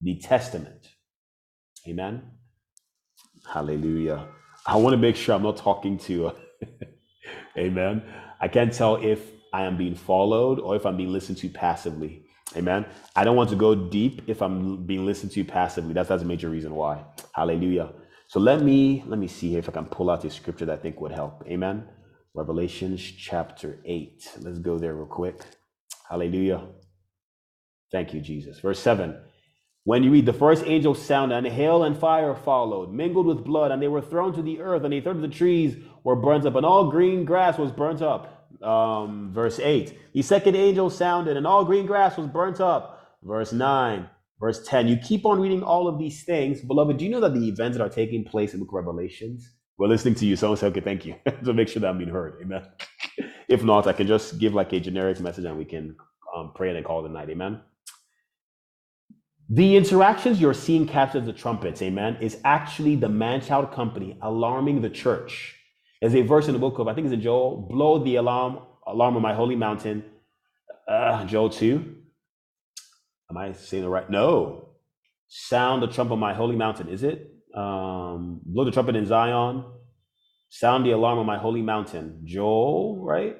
the Testament. Amen. Hallelujah. I want to make sure I'm not talking to, uh, amen. I can't tell if I am being followed or if I'm being listened to passively. Amen. I don't want to go deep if I'm being listened to passively. That's that's a major reason why. Hallelujah. So let me let me see here if I can pull out a scripture that I think would help. Amen. Revelations chapter 8. Let's go there real quick. Hallelujah. Thank you, Jesus. Verse 7. When you read, the first angel sounded, and hail and fire followed, mingled with blood, and they were thrown to the earth, and a third of the trees were burnt up, and all green grass was burnt up. Um, verse 8. The second angel sounded, and all green grass was burnt up. Verse 9. Verse 10. You keep on reading all of these things. Beloved, do you know that the events that are taking place in the book of Revelations we're listening to you. Someone say, okay, thank you. to make sure that I'm being heard. Amen. If not, I can just give like a generic message and we can um, pray and call it a night. Amen. The interactions you're seeing captured the trumpets, amen, is actually the man child company alarming the church. There's a verse in the book of, I think it's in Joel, blow the alarm, alarm on my holy mountain. Uh, Joel 2. Am I saying the right? No. Sound the trumpet on my holy mountain. Is it? um, blow the trumpet in Zion, sound the alarm on my holy mountain. Joel, right?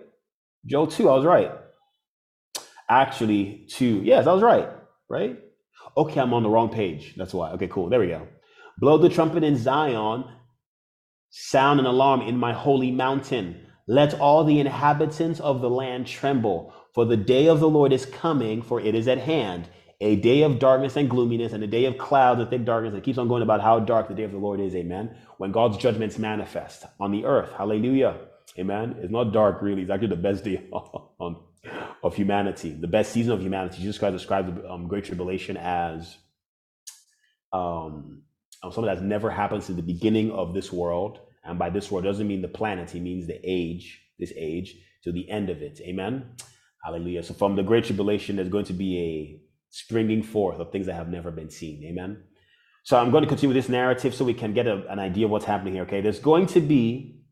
Joel 2, I was right. Actually, 2. Yes, I was right, right? Okay, I'm on the wrong page. That's why. Okay, cool. There we go. Blow the trumpet in Zion, sound an alarm in my holy mountain. Let all the inhabitants of the land tremble, for the day of the Lord is coming, for it is at hand a day of darkness and gloominess and a day of clouds and thick darkness. It keeps on going about how dark the day of the Lord is. Amen. When God's judgments manifest on the earth. Hallelujah. Amen. It's not dark really. It's actually the best day on, of humanity, the best season of humanity. Jesus Christ described the um, Great Tribulation as um, um, something that's never happened since the beginning of this world. And by this world doesn't mean the planet, he means the age, this age, to the end of it. Amen. Hallelujah. So from the Great Tribulation, there's going to be a springing forth of things that have never been seen. Amen. So I'm going to continue with this narrative so we can get a, an idea of what's happening here. Okay. There's going to be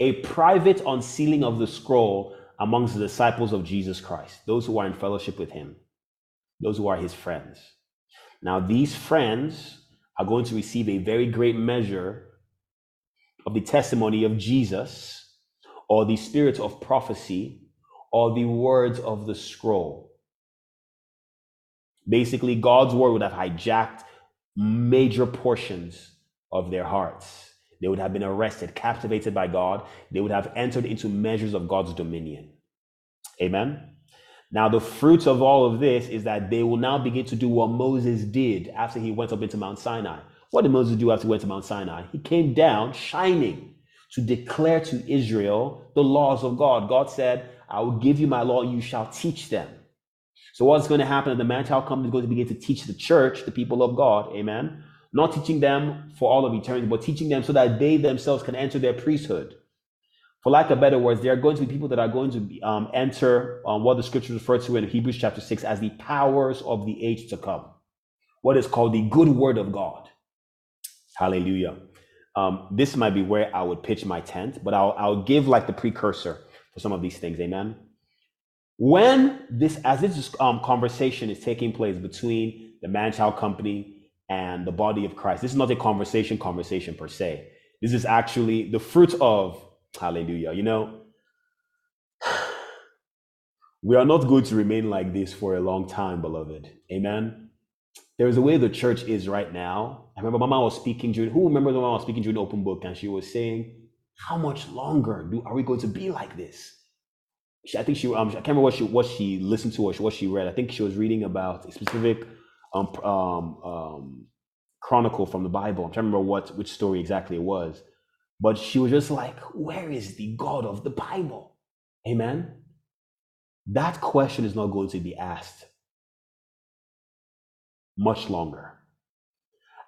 a private unsealing of the scroll amongst the disciples of Jesus Christ, those who are in fellowship with him, those who are his friends. Now, these friends are going to receive a very great measure of the testimony of Jesus or the spirit of prophecy or the words of the scroll. Basically, God's word would have hijacked major portions of their hearts. They would have been arrested, captivated by God. They would have entered into measures of God's dominion. Amen. Now, the fruits of all of this is that they will now begin to do what Moses did after he went up into Mount Sinai. What did Moses do after he went to Mount Sinai? He came down shining to declare to Israel the laws of God. God said, I will give you my law, you shall teach them. So, what's going to happen? The man child comes is going to begin to teach the church, the people of God. Amen. Not teaching them for all of eternity, but teaching them so that they themselves can enter their priesthood. For lack of better words, there are going to be people that are going to be, um, enter um, what the scriptures refer to in Hebrews chapter 6 as the powers of the age to come. What is called the good word of God. Hallelujah. Um, this might be where I would pitch my tent, but I'll, I'll give like the precursor for some of these things. Amen. When this, as this um, conversation is taking place between the man child company and the body of Christ, this is not a conversation, conversation per se. This is actually the fruit of hallelujah. You know, we are not going to remain like this for a long time, beloved. Amen. There is a way the church is right now. I remember Mama was speaking during, who remembers Mama was speaking during open book and she was saying, how much longer do, are we going to be like this? She, I think she, um, I can't remember what she, what she listened to or what she read. I think she was reading about a specific um, um, um, chronicle from the Bible. I'm trying to remember what, which story exactly it was. But she was just like, where is the God of the Bible? Amen. That question is not going to be asked much longer.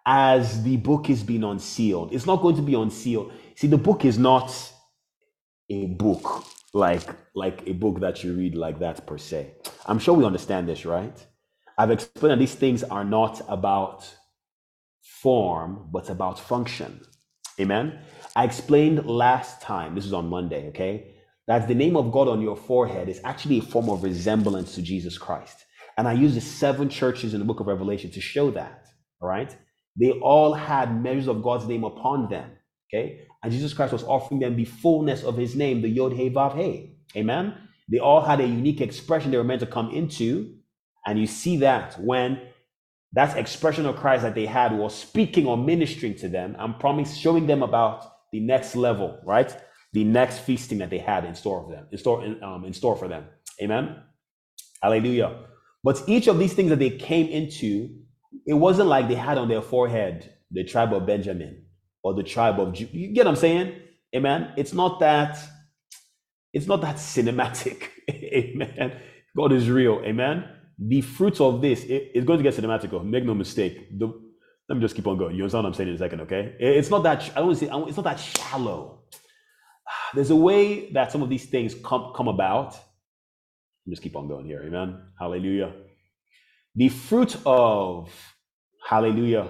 As the book is being unsealed, it's not going to be unsealed. See, the book is not a book like like a book that you read like that per se. I'm sure we understand this, right? I've explained that these things are not about form, but about function. Amen. I explained last time, this is on Monday, okay, that the name of God on your forehead is actually a form of resemblance to Jesus Christ. And I use the seven churches in the book of Revelation to show that. All right. They all had measures of God's name upon them. Okay. And Jesus Christ was offering them the fullness of his name, the Yod He Vav He. Amen. They all had a unique expression they were meant to come into. And you see that when that expression of Christ that they had was speaking or ministering to them and promise showing them about the next level, right? The next feasting that they had in store for them, in store, in, um, in store for them. Amen. Hallelujah. But each of these things that they came into, it wasn't like they had on their forehead the tribe of Benjamin or the tribe of Judah. You get what I'm saying? Amen. It's not that, it's not that cinematic. Amen. God is real. Amen. The fruits of this is going to get cinematic. Oh, make no mistake. The, let me just keep on going. You understand what I'm saying in a second, okay? It's not that I don't say it's not that shallow. Ah, there's a way that some of these things come come about. Just keep on going here, amen. Hallelujah. The fruit of hallelujah.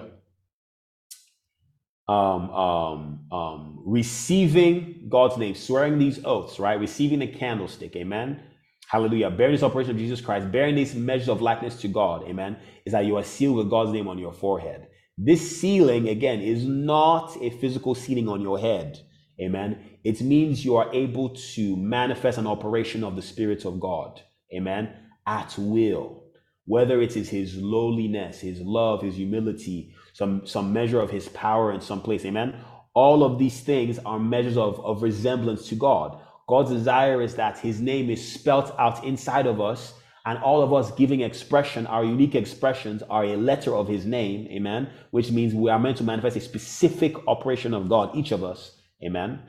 Um, um, um, receiving God's name, swearing these oaths, right? Receiving the candlestick, amen. Hallelujah. Bearing this operation of Jesus Christ, bearing these measures of likeness to God, amen, is that you are sealed with God's name on your forehead. This sealing, again, is not a physical sealing on your head. Amen. It means you are able to manifest an operation of the Spirit of God. Amen. At will. Whether it is his lowliness, his love, his humility, some, some measure of his power in some place. Amen. All of these things are measures of, of resemblance to God. God's desire is that his name is spelt out inside of us and all of us giving expression, our unique expressions are a letter of his name, amen, which means we are meant to manifest a specific operation of God, each of us, amen.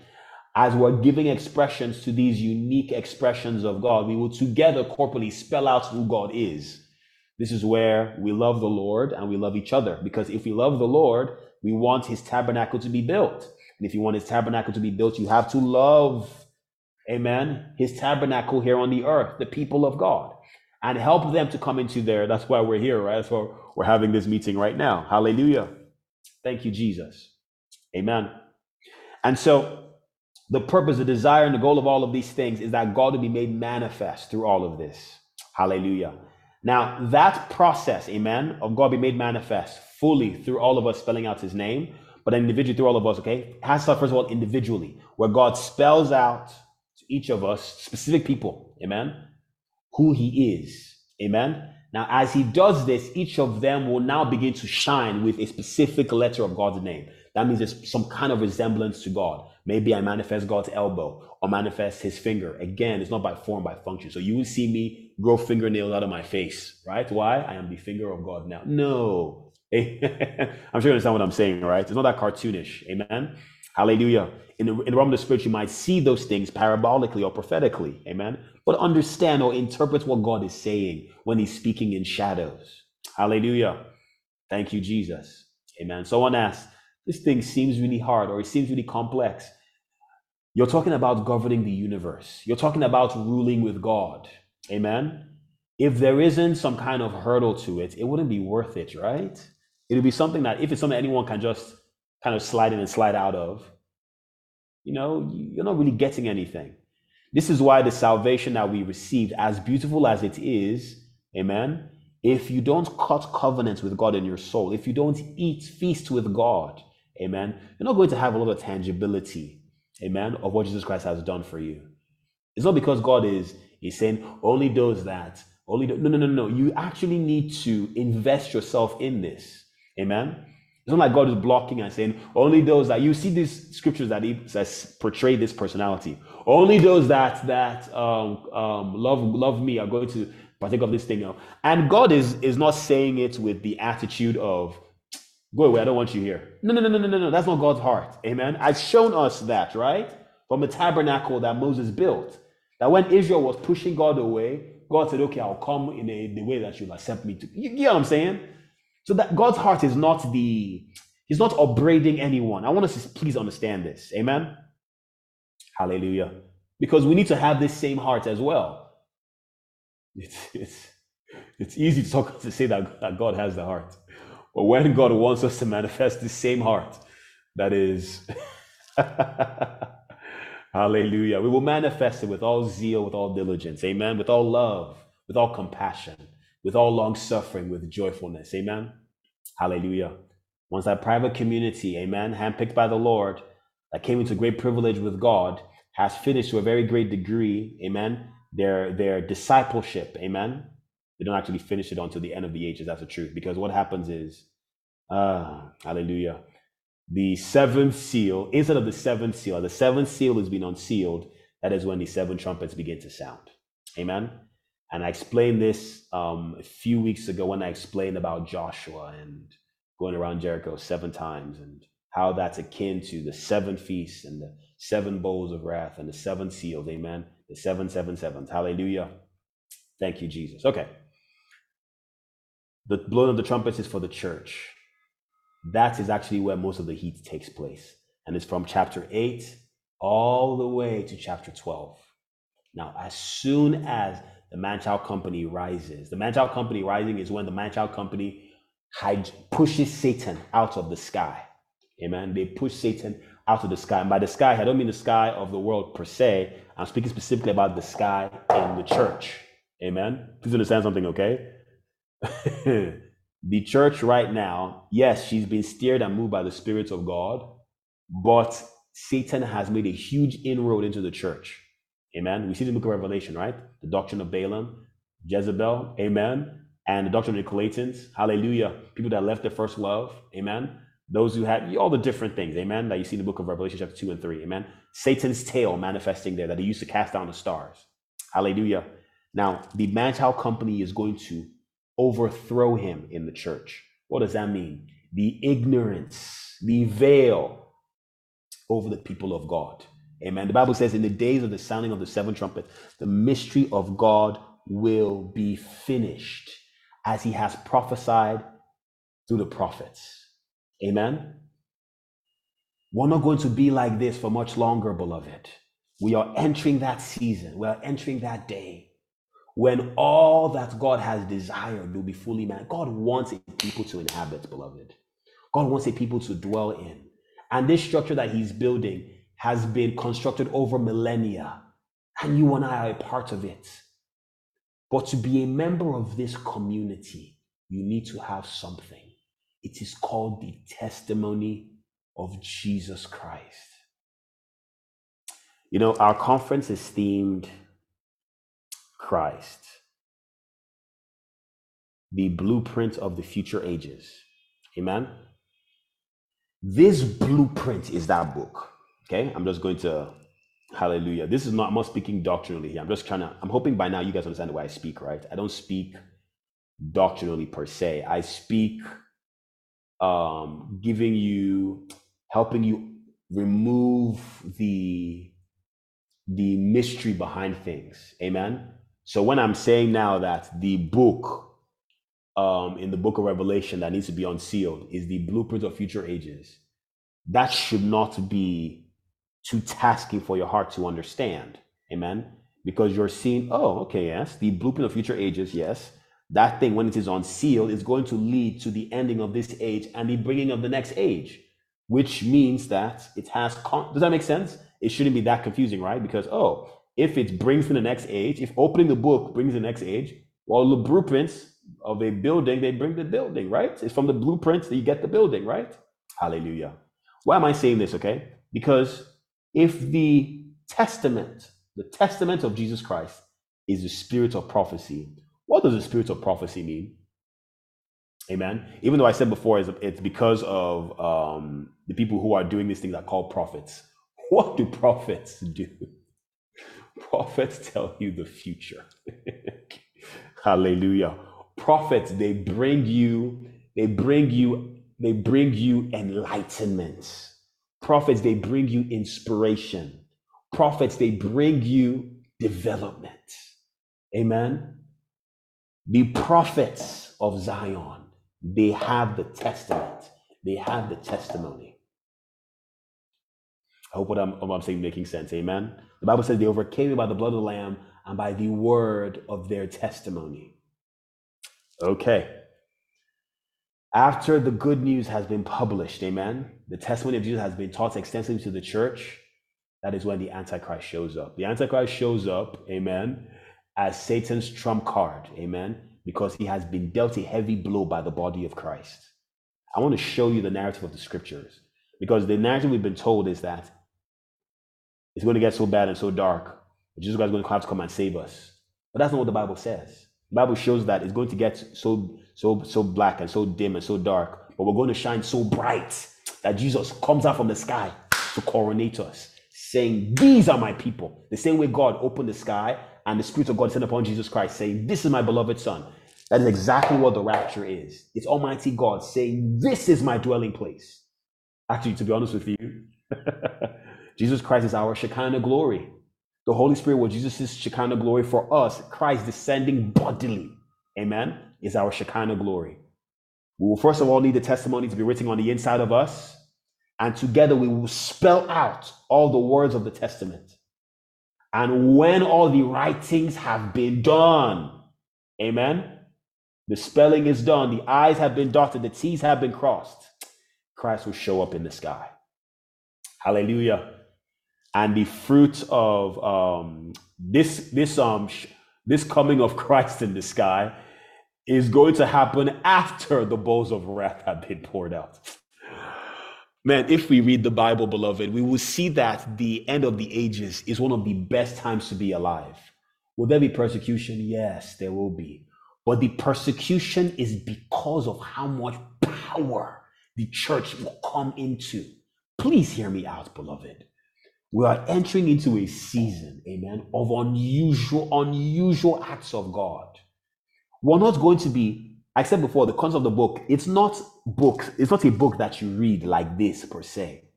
as we're giving expressions to these unique expressions of God, we will together corporately spell out who God is. This is where we love the Lord and we love each other. Because if we love the Lord, we want his tabernacle to be built. And if you want his tabernacle to be built, you have to love, amen, his tabernacle here on the earth, the people of God, and help them to come into there. That's why we're here, right? That's why we're having this meeting right now. Hallelujah. Thank you, Jesus. Amen. And so the purpose, the desire, and the goal of all of these things is that God will be made manifest through all of this. Hallelujah. Now, that process, amen, of God be made manifest fully through all of us spelling out his name, but individually through all of us, okay, has to start first of all individually, where God spells out to each of us, specific people, amen, who he is. Amen. Now, as he does this, each of them will now begin to shine with a specific letter of God's name. That means there's some kind of resemblance to God. Maybe I manifest God's elbow or manifest his finger. Again, it's not by form, by function. So you will see me grow fingernails out of my face, right? Why? I am the finger of God now. No. I'm sure you understand what I'm saying, right? It's not that cartoonish. Amen. Hallelujah. In the, in the realm of the spirit, you might see those things parabolically or prophetically. Amen. But understand or interpret what God is saying when he's speaking in shadows. Hallelujah. Thank you, Jesus. Amen. Someone asked, this thing seems really hard or it seems really complex. You're talking about governing the universe. You're talking about ruling with God. Amen. If there isn't some kind of hurdle to it, it wouldn't be worth it, right? It would be something that if it's something anyone can just kind of slide in and slide out of, you know, you're not really getting anything. This is why the salvation that we received, as beautiful as it is, amen, if you don't cut covenants with God in your soul, if you don't eat, feast with God, Amen. You're not going to have a lot of tangibility, amen, of what Jesus Christ has done for you. It's not because God is is saying only those that only no no no no. You actually need to invest yourself in this. Amen. It's not like God is blocking and saying only those that you see these scriptures that he says portray this personality. Only those that that um, um, love love me are going to partake of this thing. And God is is not saying it with the attitude of Go away. I don't want you here. No, no, no, no, no, no. That's not God's heart. Amen. I've shown us that, right? From the tabernacle that Moses built. That when Israel was pushing God away, God said, okay, I'll come in a, the way that you'll accept me to. You, know what I'm saying? So that God's heart is not the, he's not upbraiding anyone. I want us to please understand this. Amen. Hallelujah. Because we need to have this same heart as well. It's, it's, it's easy to talk to say that, that God has the heart. But when God wants us to manifest the same heart, that is, hallelujah, we will manifest it with all zeal, with all diligence, amen, with all love, with all compassion, with all long suffering, with joyfulness, amen, hallelujah. Once that private community, amen, handpicked by the Lord, that came into great privilege with God, has finished to a very great degree, amen, their, their discipleship, amen, they don't actually finish it until the end of the ages. That's the truth. Because what happens is, ah, hallelujah. The seventh seal, instead of the seventh seal, the seventh seal has been unsealed. That is when the seven trumpets begin to sound. Amen. And I explained this um, a few weeks ago when I explained about Joshua and going around Jericho seven times and how that's akin to the seven feasts and the seven bowls of wrath and the seven seals. Amen. The seven, seven, sevens. Hallelujah. Thank you, Jesus. Okay. The blowing of the trumpets is for the church. That is actually where most of the heat takes place. And it's from chapter 8 all the way to chapter 12. Now, as soon as the man-child company rises, the man-child company rising is when the man-child company pushes Satan out of the sky. Amen. They push Satan out of the sky. And by the sky, I don't mean the sky of the world per se. I'm speaking specifically about the sky in the church. Amen. Please understand something, okay? the church right now, yes, she's been steered and moved by the Spirit of God, but Satan has made a huge inroad into the church. Amen. We see the book of Revelation, right? The doctrine of Balaam, Jezebel, amen. And the doctrine of the Nicolaitans, hallelujah. People that left their first love, amen. Those who had all the different things, amen, that you see in the book of Revelation, chapter 2 and 3, amen. Satan's tail manifesting there that he used to cast down the stars, hallelujah. Now, the man child company is going to overthrow him in the church. What does that mean? The ignorance, the veil over the people of God. Amen. The Bible says, in the days of the sounding of the seventh trumpet, the mystery of God will be finished as he has prophesied through the prophets. Amen. We're not going to be like this for much longer, beloved. We are entering that season. We are entering that day when all that God has desired will be fully met. God wants a people to inhabit, beloved. God wants a people to dwell in. And this structure that He's building has been constructed over millennia, and you and I are a part of it. But to be a member of this community, you need to have something. It is called the testimony of Jesus Christ. You know, our conference is themed Christ, the blueprint of the future ages. Amen. This blueprint is that book. Okay, I'm just going to hallelujah. This is not, I'm not speaking doctrinally here. I'm just trying to, I'm hoping by now you guys understand way I speak, right? I don't speak doctrinally per se. I speak um giving you helping you remove the the mystery behind things. Amen. So when I'm saying now that the book um, in the book of Revelation that needs to be unsealed is the blueprint of future ages, that should not be too tasking for your heart to understand. Amen. Because you're seeing, oh, okay, yes, the blueprint of future ages, yes. That thing, when it is unsealed, is going to lead to the ending of this age and the bringing of the next age, which means that it has. Con- Does that make sense? It shouldn't be that confusing, right? Because, oh, if it brings in the next age, if opening the book brings the next age, well, the blueprints of a building, they bring the building, right? It's from the blueprints that you get the building, right? Hallelujah. Why am I saying this? Okay. Because if the testament, the testament of Jesus Christ is the spirit of prophecy, what does the spirit of prophecy mean? Amen. Even though I said before, it's because of um, the people who are doing these things are called prophets. What do prophets do? Prophets tell you the future. Hallelujah. Prophets, they bring you, they bring you, they bring you enlightenment. Prophets, they bring you inspiration. Prophets, they bring you development. Amen. The prophets of Zion, they have the testament, they have the testimony. I hope what I'm, what I'm saying making sense. Amen. The Bible says they overcame by the blood of the Lamb and by the word of their testimony. Okay. After the good news has been published, amen, the testimony of Jesus has been taught extensively to the church. That is when the Antichrist shows up. The Antichrist shows up, amen, as Satan's trump card, amen, because he has been dealt a heavy blow by the body of Christ. I want to show you the narrative of the scriptures because the narrative we've been told is that it's going to get so bad and so dark. Jesus Christ is going to have to come and save us. But that's not what the Bible says. The Bible shows that it's going to get so so so black and so dim and so dark, but we're going to shine so bright that Jesus comes out from the sky to coronate us, saying, "These are my people." The same way God opened the sky and the Spirit of God sent upon Jesus Christ, saying, "This is my beloved Son." That is exactly what the rapture is. It's Almighty God saying, "This is my dwelling place." Actually, to be honest with you. Jesus Christ is our Shekinah glory. The Holy Spirit was Jesus' Shekinah glory for us. Christ descending bodily, amen, is our Shekinah glory. We will first of all need the testimony to be written on the inside of us, and together we will spell out all the words of the testament. And when all the writings have been done, amen, the spelling is done, the I's have been dotted, the T's have been crossed, Christ will show up in the sky. Hallelujah and the fruit of um, this this um this coming of Christ in the sky is going to happen after the bowls of wrath have been poured out. Man, if we read the Bible, beloved, we will see that the end of the ages is one of the best times to be alive. Will there be persecution? Yes, there will be. But the persecution is because of how much power the church will come into. Please hear me out, beloved we are entering into a season, amen, of unusual, unusual acts of God. We're not going to be, I said before, the concept of the book, it's not book, it's not a book that you read like this per se.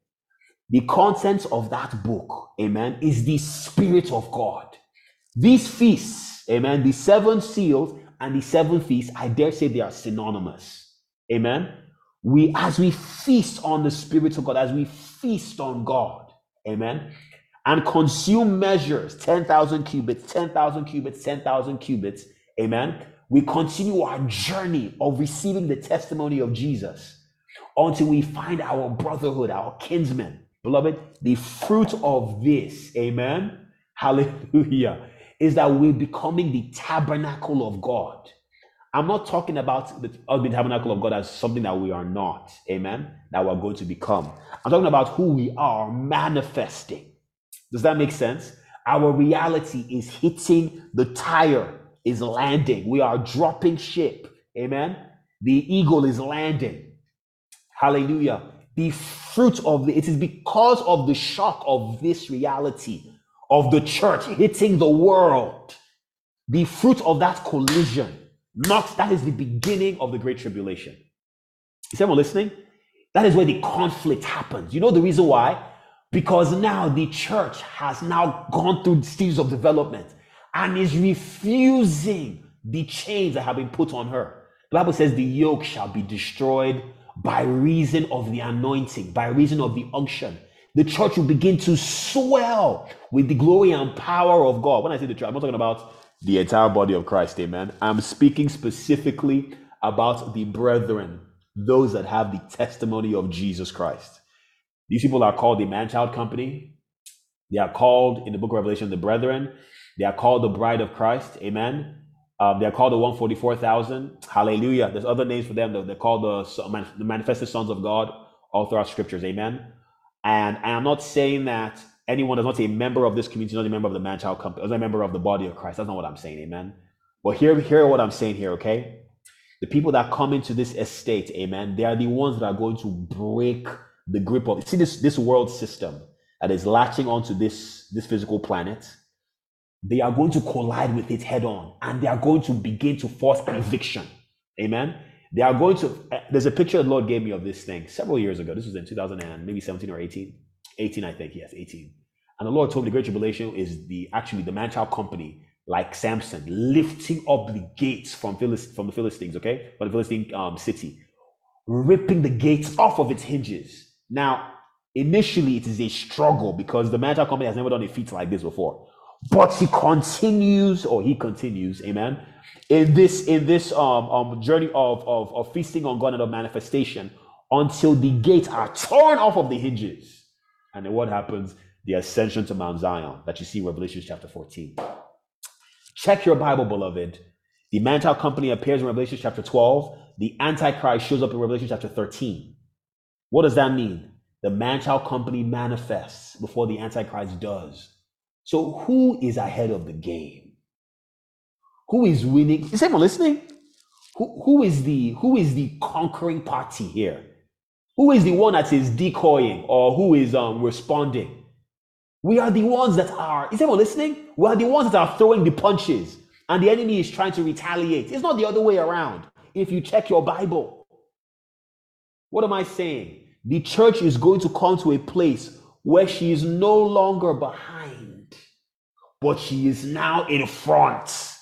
The contents of that book, amen, is the Spirit of God. These feasts, amen, the seven seals and the seven feasts, I dare say they are synonymous. Amen. We, as we feast on the Spirit of God, as we feast on God, amen, and consume measures 10,000 cubits, 10,000 cubits, 10,000 cubits, amen, we continue our journey of receiving the testimony of Jesus until we find our brotherhood, our kinsmen. Beloved, the fruit of this, amen, hallelujah, is that we're becoming the tabernacle of God. I'm not talking about the, the tabernacle of God as something that we are not, amen, that we're going to become. I'm talking about who we are manifesting. Does that make sense? Our reality is hitting the tire, is landing. We are dropping ship, amen. The eagle is landing. Hallelujah. The fruit of the, it is because of the shock of this reality of the church hitting the world, the fruit of that collision, not that is the beginning of the great tribulation. Is everyone listening? That is where the conflict happens. You know the reason why? Because now the church has now gone through stages of development and is refusing the chains that have been put on her. The Bible says the yoke shall be destroyed by reason of the anointing, by reason of the unction the church will begin to swell with the glory and power of God. When I say the church, I'm not talking about the entire body of Christ, amen. I'm speaking specifically about the brethren, those that have the testimony of Jesus Christ. These people are called the man child company. They are called in the book of Revelation the brethren. They are called the bride of Christ, amen. Um, they are called the 144,000. Hallelujah. There's other names for them. They're called the, the manifested sons of God all throughout scriptures, amen. And, and I'm not saying that anyone that's not a member of this community, not a member of the man child company, is a member of the body of Christ. That's not what I'm saying, amen. But here, hear what I'm saying here, okay? The people that come into this estate, amen, they are the ones that are going to break the grip of see this this world system that is latching onto this this physical planet. They are going to collide with it head on, and they are going to begin to force eviction. Amen. They are going to, uh, there's a picture the Lord gave me of this thing several years ago. This was in 2000 and maybe 17 or 18. 18, I think, yes, 18. And the Lord told me the Great Tribulation is the actually the man child company, like Samson, lifting up the gates from Philist, from the Philistines, okay, from the Philistine um, city, ripping the gates off of its hinges. Now, initially, it is a struggle because the man child company has never done a feat like this before. But he continues, or he continues, amen, in this in this um, um journey of, of of feasting on God and of manifestation until the gates are torn off of the hinges. And then what happens? The ascension to Mount Zion that you see in Revelation chapter 14. Check your Bible, beloved. The man child company appears in Revelation chapter 12. The Antichrist shows up in Revelation chapter 13. What does that mean? The man child company manifests before the Antichrist does. So, who is ahead of the game? Who is winning? Is anyone listening? Who, who is the who is the conquering party here? Who is the one that is decoying or who is um, responding? We are the ones that are. Is anyone listening? We are the ones that are throwing the punches, and the enemy is trying to retaliate. It's not the other way around. If you check your Bible, what am I saying? The church is going to come to a place where she is no longer behind, but she is now in front.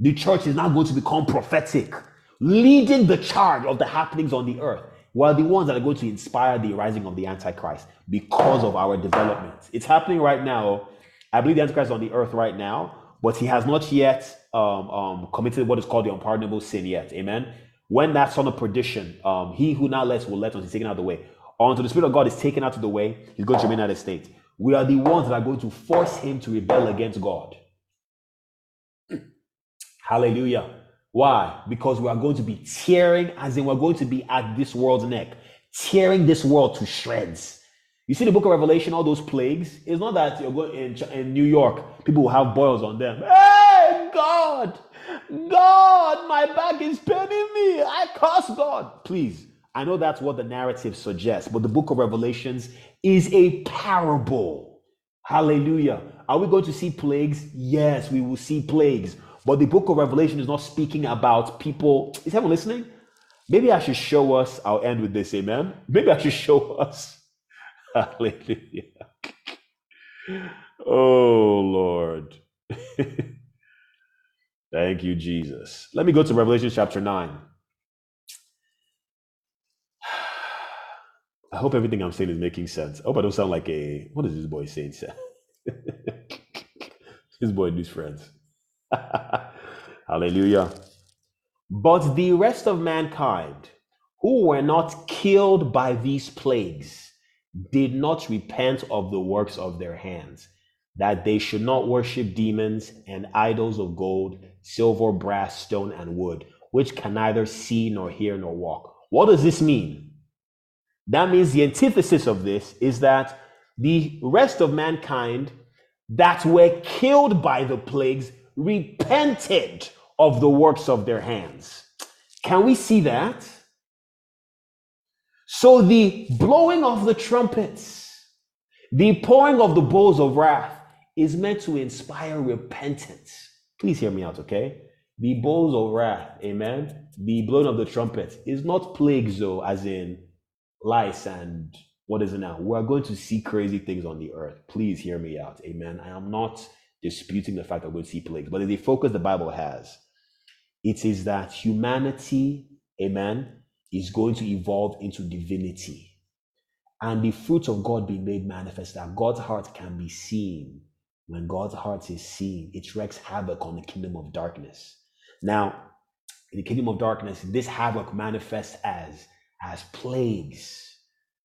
The church is now going to become prophetic, leading the charge of the happenings on the earth. While the ones that are going to inspire the rising of the Antichrist because of our development. It's happening right now. I believe the Antichrist is on the earth right now, but he has not yet um, um, committed what is called the unpardonable sin yet. Amen. When that son of perdition, um, he who now lets will let until he's taken out of the way. Until the Spirit of God is taken out of the way, he's going to remain at a state. We are the ones that are going to force him to rebel against God. Hallelujah. Why? Because we are going to be tearing, as in we're going to be at this world's neck, tearing this world to shreds. You see the book of Revelation, all those plagues. It's not that you're going in, in New York, people will have boils on them. Hey, God, God, my back is paining me. I curse God. Please, I know that's what the narrative suggests, but the book of Revelations is a parable. Hallelujah. Are we going to see plagues? Yes, we will see plagues. But the book of Revelation is not speaking about people. Is everyone listening? Maybe I should show us, I'll end with this, amen. Maybe I should show us Hallelujah. Oh, Lord. Thank you, Jesus. Let me go to Revelation chapter 9. I hope everything I'm saying is making sense. I hope I don't sound like a, what is this boy saying? this boy needs friends. Hallelujah. But the rest of mankind who were not killed by these plagues did not repent of the works of their hands, that they should not worship demons and idols of gold, silver, brass, stone, and wood, which can neither see nor hear nor walk. What does this mean? That means the antithesis of this is that the rest of mankind that were killed by the plagues repented of the works of their hands. Can we see that? So the blowing of the trumpets, the pouring of the bowls of wrath is meant to inspire repentance. Please hear me out, okay? The bowls of wrath, amen. The blowing of the trumpets is not plagues, though, as in lice and what is it now? We're going to see crazy things on the earth. Please hear me out. Amen. I am not disputing the fact that we're see plagues, but the focus the Bible has, it is that humanity, amen, is going to evolve into divinity. And the fruits of God being made manifest, that God's heart can be seen. When God's heart is seen, it wreaks havoc on the kingdom of darkness. Now, in the kingdom of darkness, this havoc manifests as as plagues.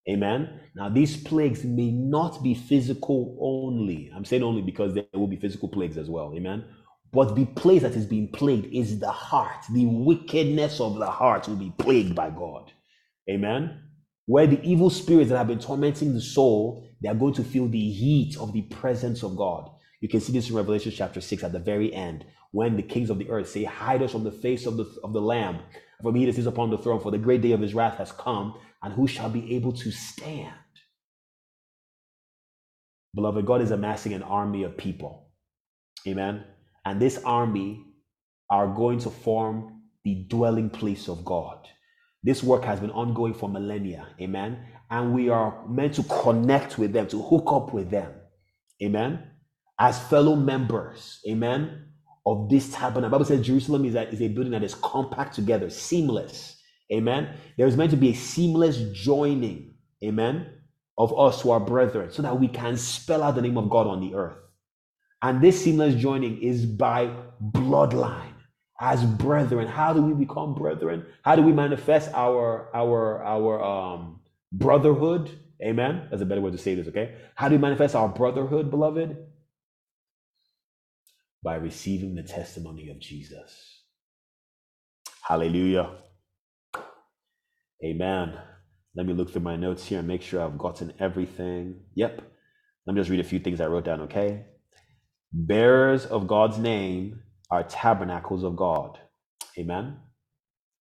Amen. Now, these plagues may not be physical only. I'm saying only because there will be physical plagues as well. Amen. But the place that is being plagued is the heart. The wickedness of the heart will be plagued by God. Amen. Where the evil spirits that have been tormenting the soul, they are going to feel the heat of the presence of God. You can see this in Revelation chapter 6 at the very end, when the kings of the earth say, Hide us from the face of the, of the Lamb from he that is upon the throne, for the great day of his wrath has come, and who shall be able to stand? Beloved, God is amassing an army of people. Amen. And this army are going to form the dwelling place of God. This work has been ongoing for millennia. Amen. And we are meant to connect with them, to hook up with them. Amen. As fellow members. Amen of this tabernacle. The Bible says Jerusalem is a, is a building that is compact together, seamless. Amen. There is meant to be a seamless joining, amen, of us to our brethren so that we can spell out the name of God on the earth. And this seamless joining is by bloodline as brethren. How do we become brethren? How do we manifest our our our um brotherhood? Amen. That's a better way to say this, okay? How do we manifest our brotherhood, beloved? by receiving the testimony of Jesus. Hallelujah. Amen. Let me look through my notes here and make sure I've gotten everything. Yep. Let me just read a few things I wrote down, okay? Bearers of God's name are tabernacles of God. Amen.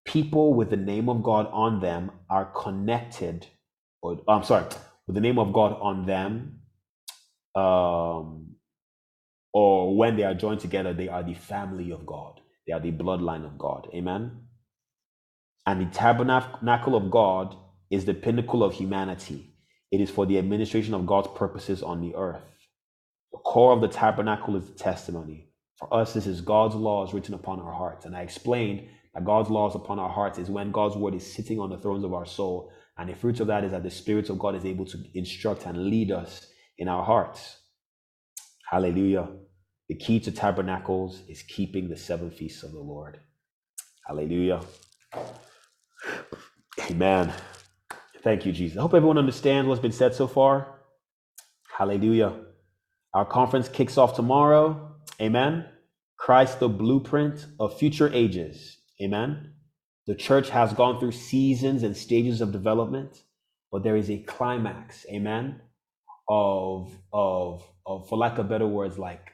People with the name of God on them are connected, or I'm sorry, with the name of God on them, um, or when they are joined together, they are the family of God. They are the bloodline of God. Amen. And the tabernacle of God is the pinnacle of humanity. It is for the administration of God's purposes on the earth. The core of the tabernacle is the testimony. For us, this is God's laws written upon our hearts. And I explained that God's laws upon our hearts is when God's word is sitting on the thrones of our soul. And the fruit of that is that the Spirit of God is able to instruct and lead us in our hearts. Hallelujah. The key to tabernacles is keeping the seven feasts of the Lord. Hallelujah. Amen. Thank you, Jesus. I hope everyone understands what's been said so far. Hallelujah. Our conference kicks off tomorrow. Amen. Christ, the blueprint of future ages. Amen. The church has gone through seasons and stages of development, but there is a climax. Amen. Of, of, of for lack of better words, like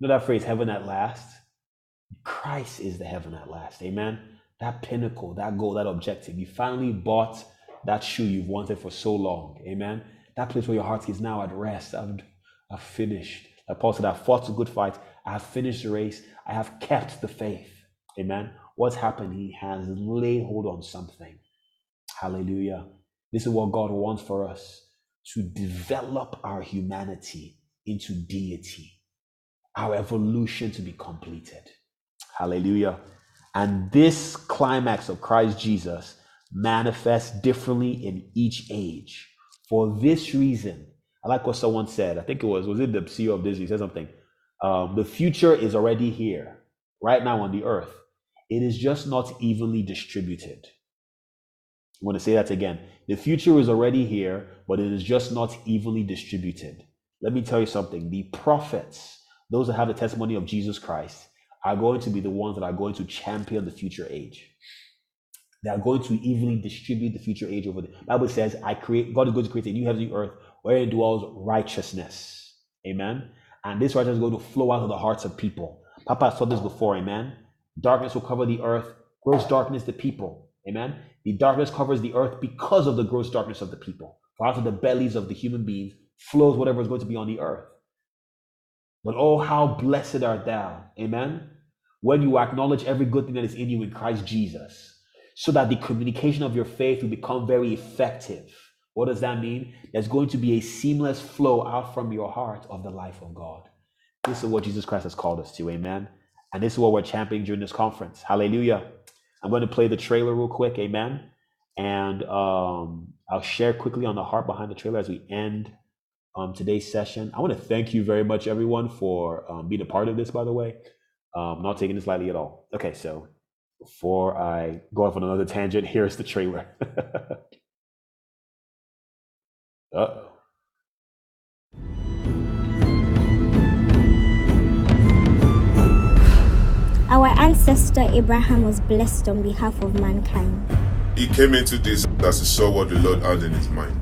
know that phrase, heaven at last? Christ is the heaven at last. Amen. That pinnacle, that goal, that objective. You finally bought that shoe you've wanted for so long. Amen. That place where your heart is now at rest. I've, I've finished. Like Paul said, I've fought a good fight. I have finished the race. I have kept the faith. Amen. What's happened? He has laid hold on something. Hallelujah. This is what God wants for us to develop our humanity into deity, our evolution to be completed. Hallelujah. And this climax of Christ Jesus manifests differently in each age. For this reason, I like what someone said. I think it was, was it the CEO of Disney said something? Um, the future is already here, right now on the earth. It is just not evenly distributed. I want to say that again. The future is already here, but it is just not evenly distributed. Let me tell you something. The prophets, those that have the testimony of Jesus Christ, are going to be the ones that are going to champion the future age. They are going to evenly distribute the future age over the Bible says, I create God is going to create a new heavenly earth wherein dwells righteousness. Amen. And this righteousness is going to flow out of the hearts of people. Papa saw this before, amen. Darkness will cover the earth, gross darkness the people. Amen. The darkness covers the earth because of the gross darkness of the people. For out of the bellies of the human beings flows whatever is going to be on the earth. But oh, how blessed art thou, amen, when you acknowledge every good thing that is in you in Christ Jesus, so that the communication of your faith will become very effective. What does that mean? There's going to be a seamless flow out from your heart of the life of God. This is what Jesus Christ has called us to, amen. And this is what we're championing during this conference. Hallelujah. I'm going to play the trailer real quick, amen. And um, I'll share quickly on the heart behind the trailer as we end um, today's session. I want to thank you very much, everyone, for um, being a part of this, by the way. Um, not taking this lightly at all. Okay, so before I go off on another tangent, here's the trailer. Uh-oh. Our ancestor Abraham was blessed on behalf of mankind. He came into this as he saw what the Lord had in his mind.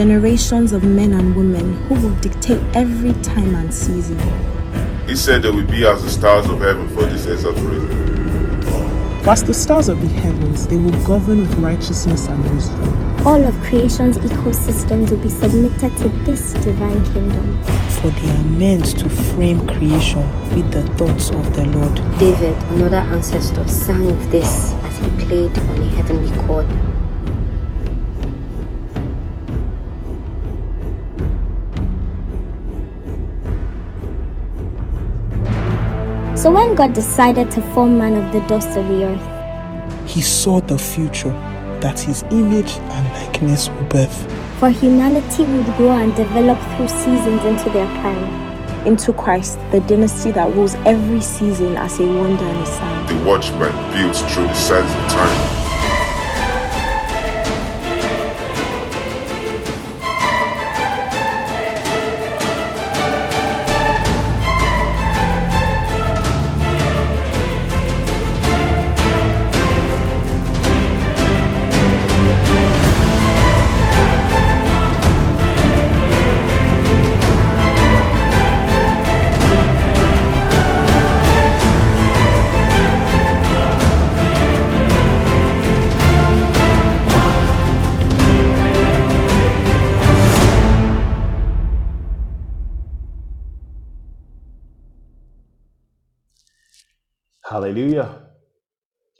Generations of men and women who will dictate every time and season. He said they will be as the stars of heaven for this exact reason. As the stars of the heavens, they will govern with righteousness and wisdom. All of creation's ecosystems will be submitted to this divine kingdom. For they are meant to frame creation with the thoughts of the Lord. David, another ancestor, sang of this as he played on a heavenly chord. So when God decided to form man of the dust of the earth, He saw the future that his image and likeness would birth. for humanity would grow and develop through seasons into their prime. Into Christ, the dynasty that rules every season as a wonder and a sign. The watchman built through the sands of time.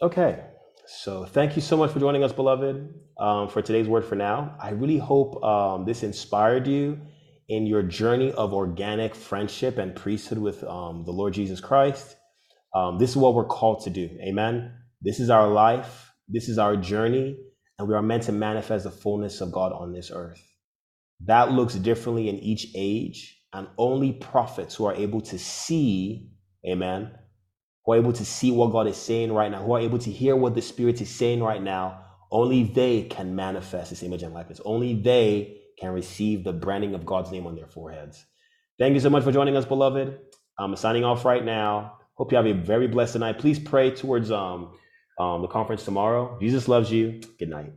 Okay, so thank you so much for joining us, beloved, um, for today's word for now. I really hope um, this inspired you in your journey of organic friendship and priesthood with um, the Lord Jesus Christ. Um, this is what we're called to do. Amen. This is our life, this is our journey, and we are meant to manifest the fullness of God on this earth. That looks differently in each age, and only prophets who are able to see, amen, are able to see what God is saying right now, who are able to hear what the Spirit is saying right now, only they can manifest this image and likeness. Only they can receive the branding of God's name on their foreheads. Thank you so much for joining us, beloved. I'm signing off right now. Hope you have a very blessed night. Please pray towards um, um, the conference tomorrow. Jesus loves you. Good night.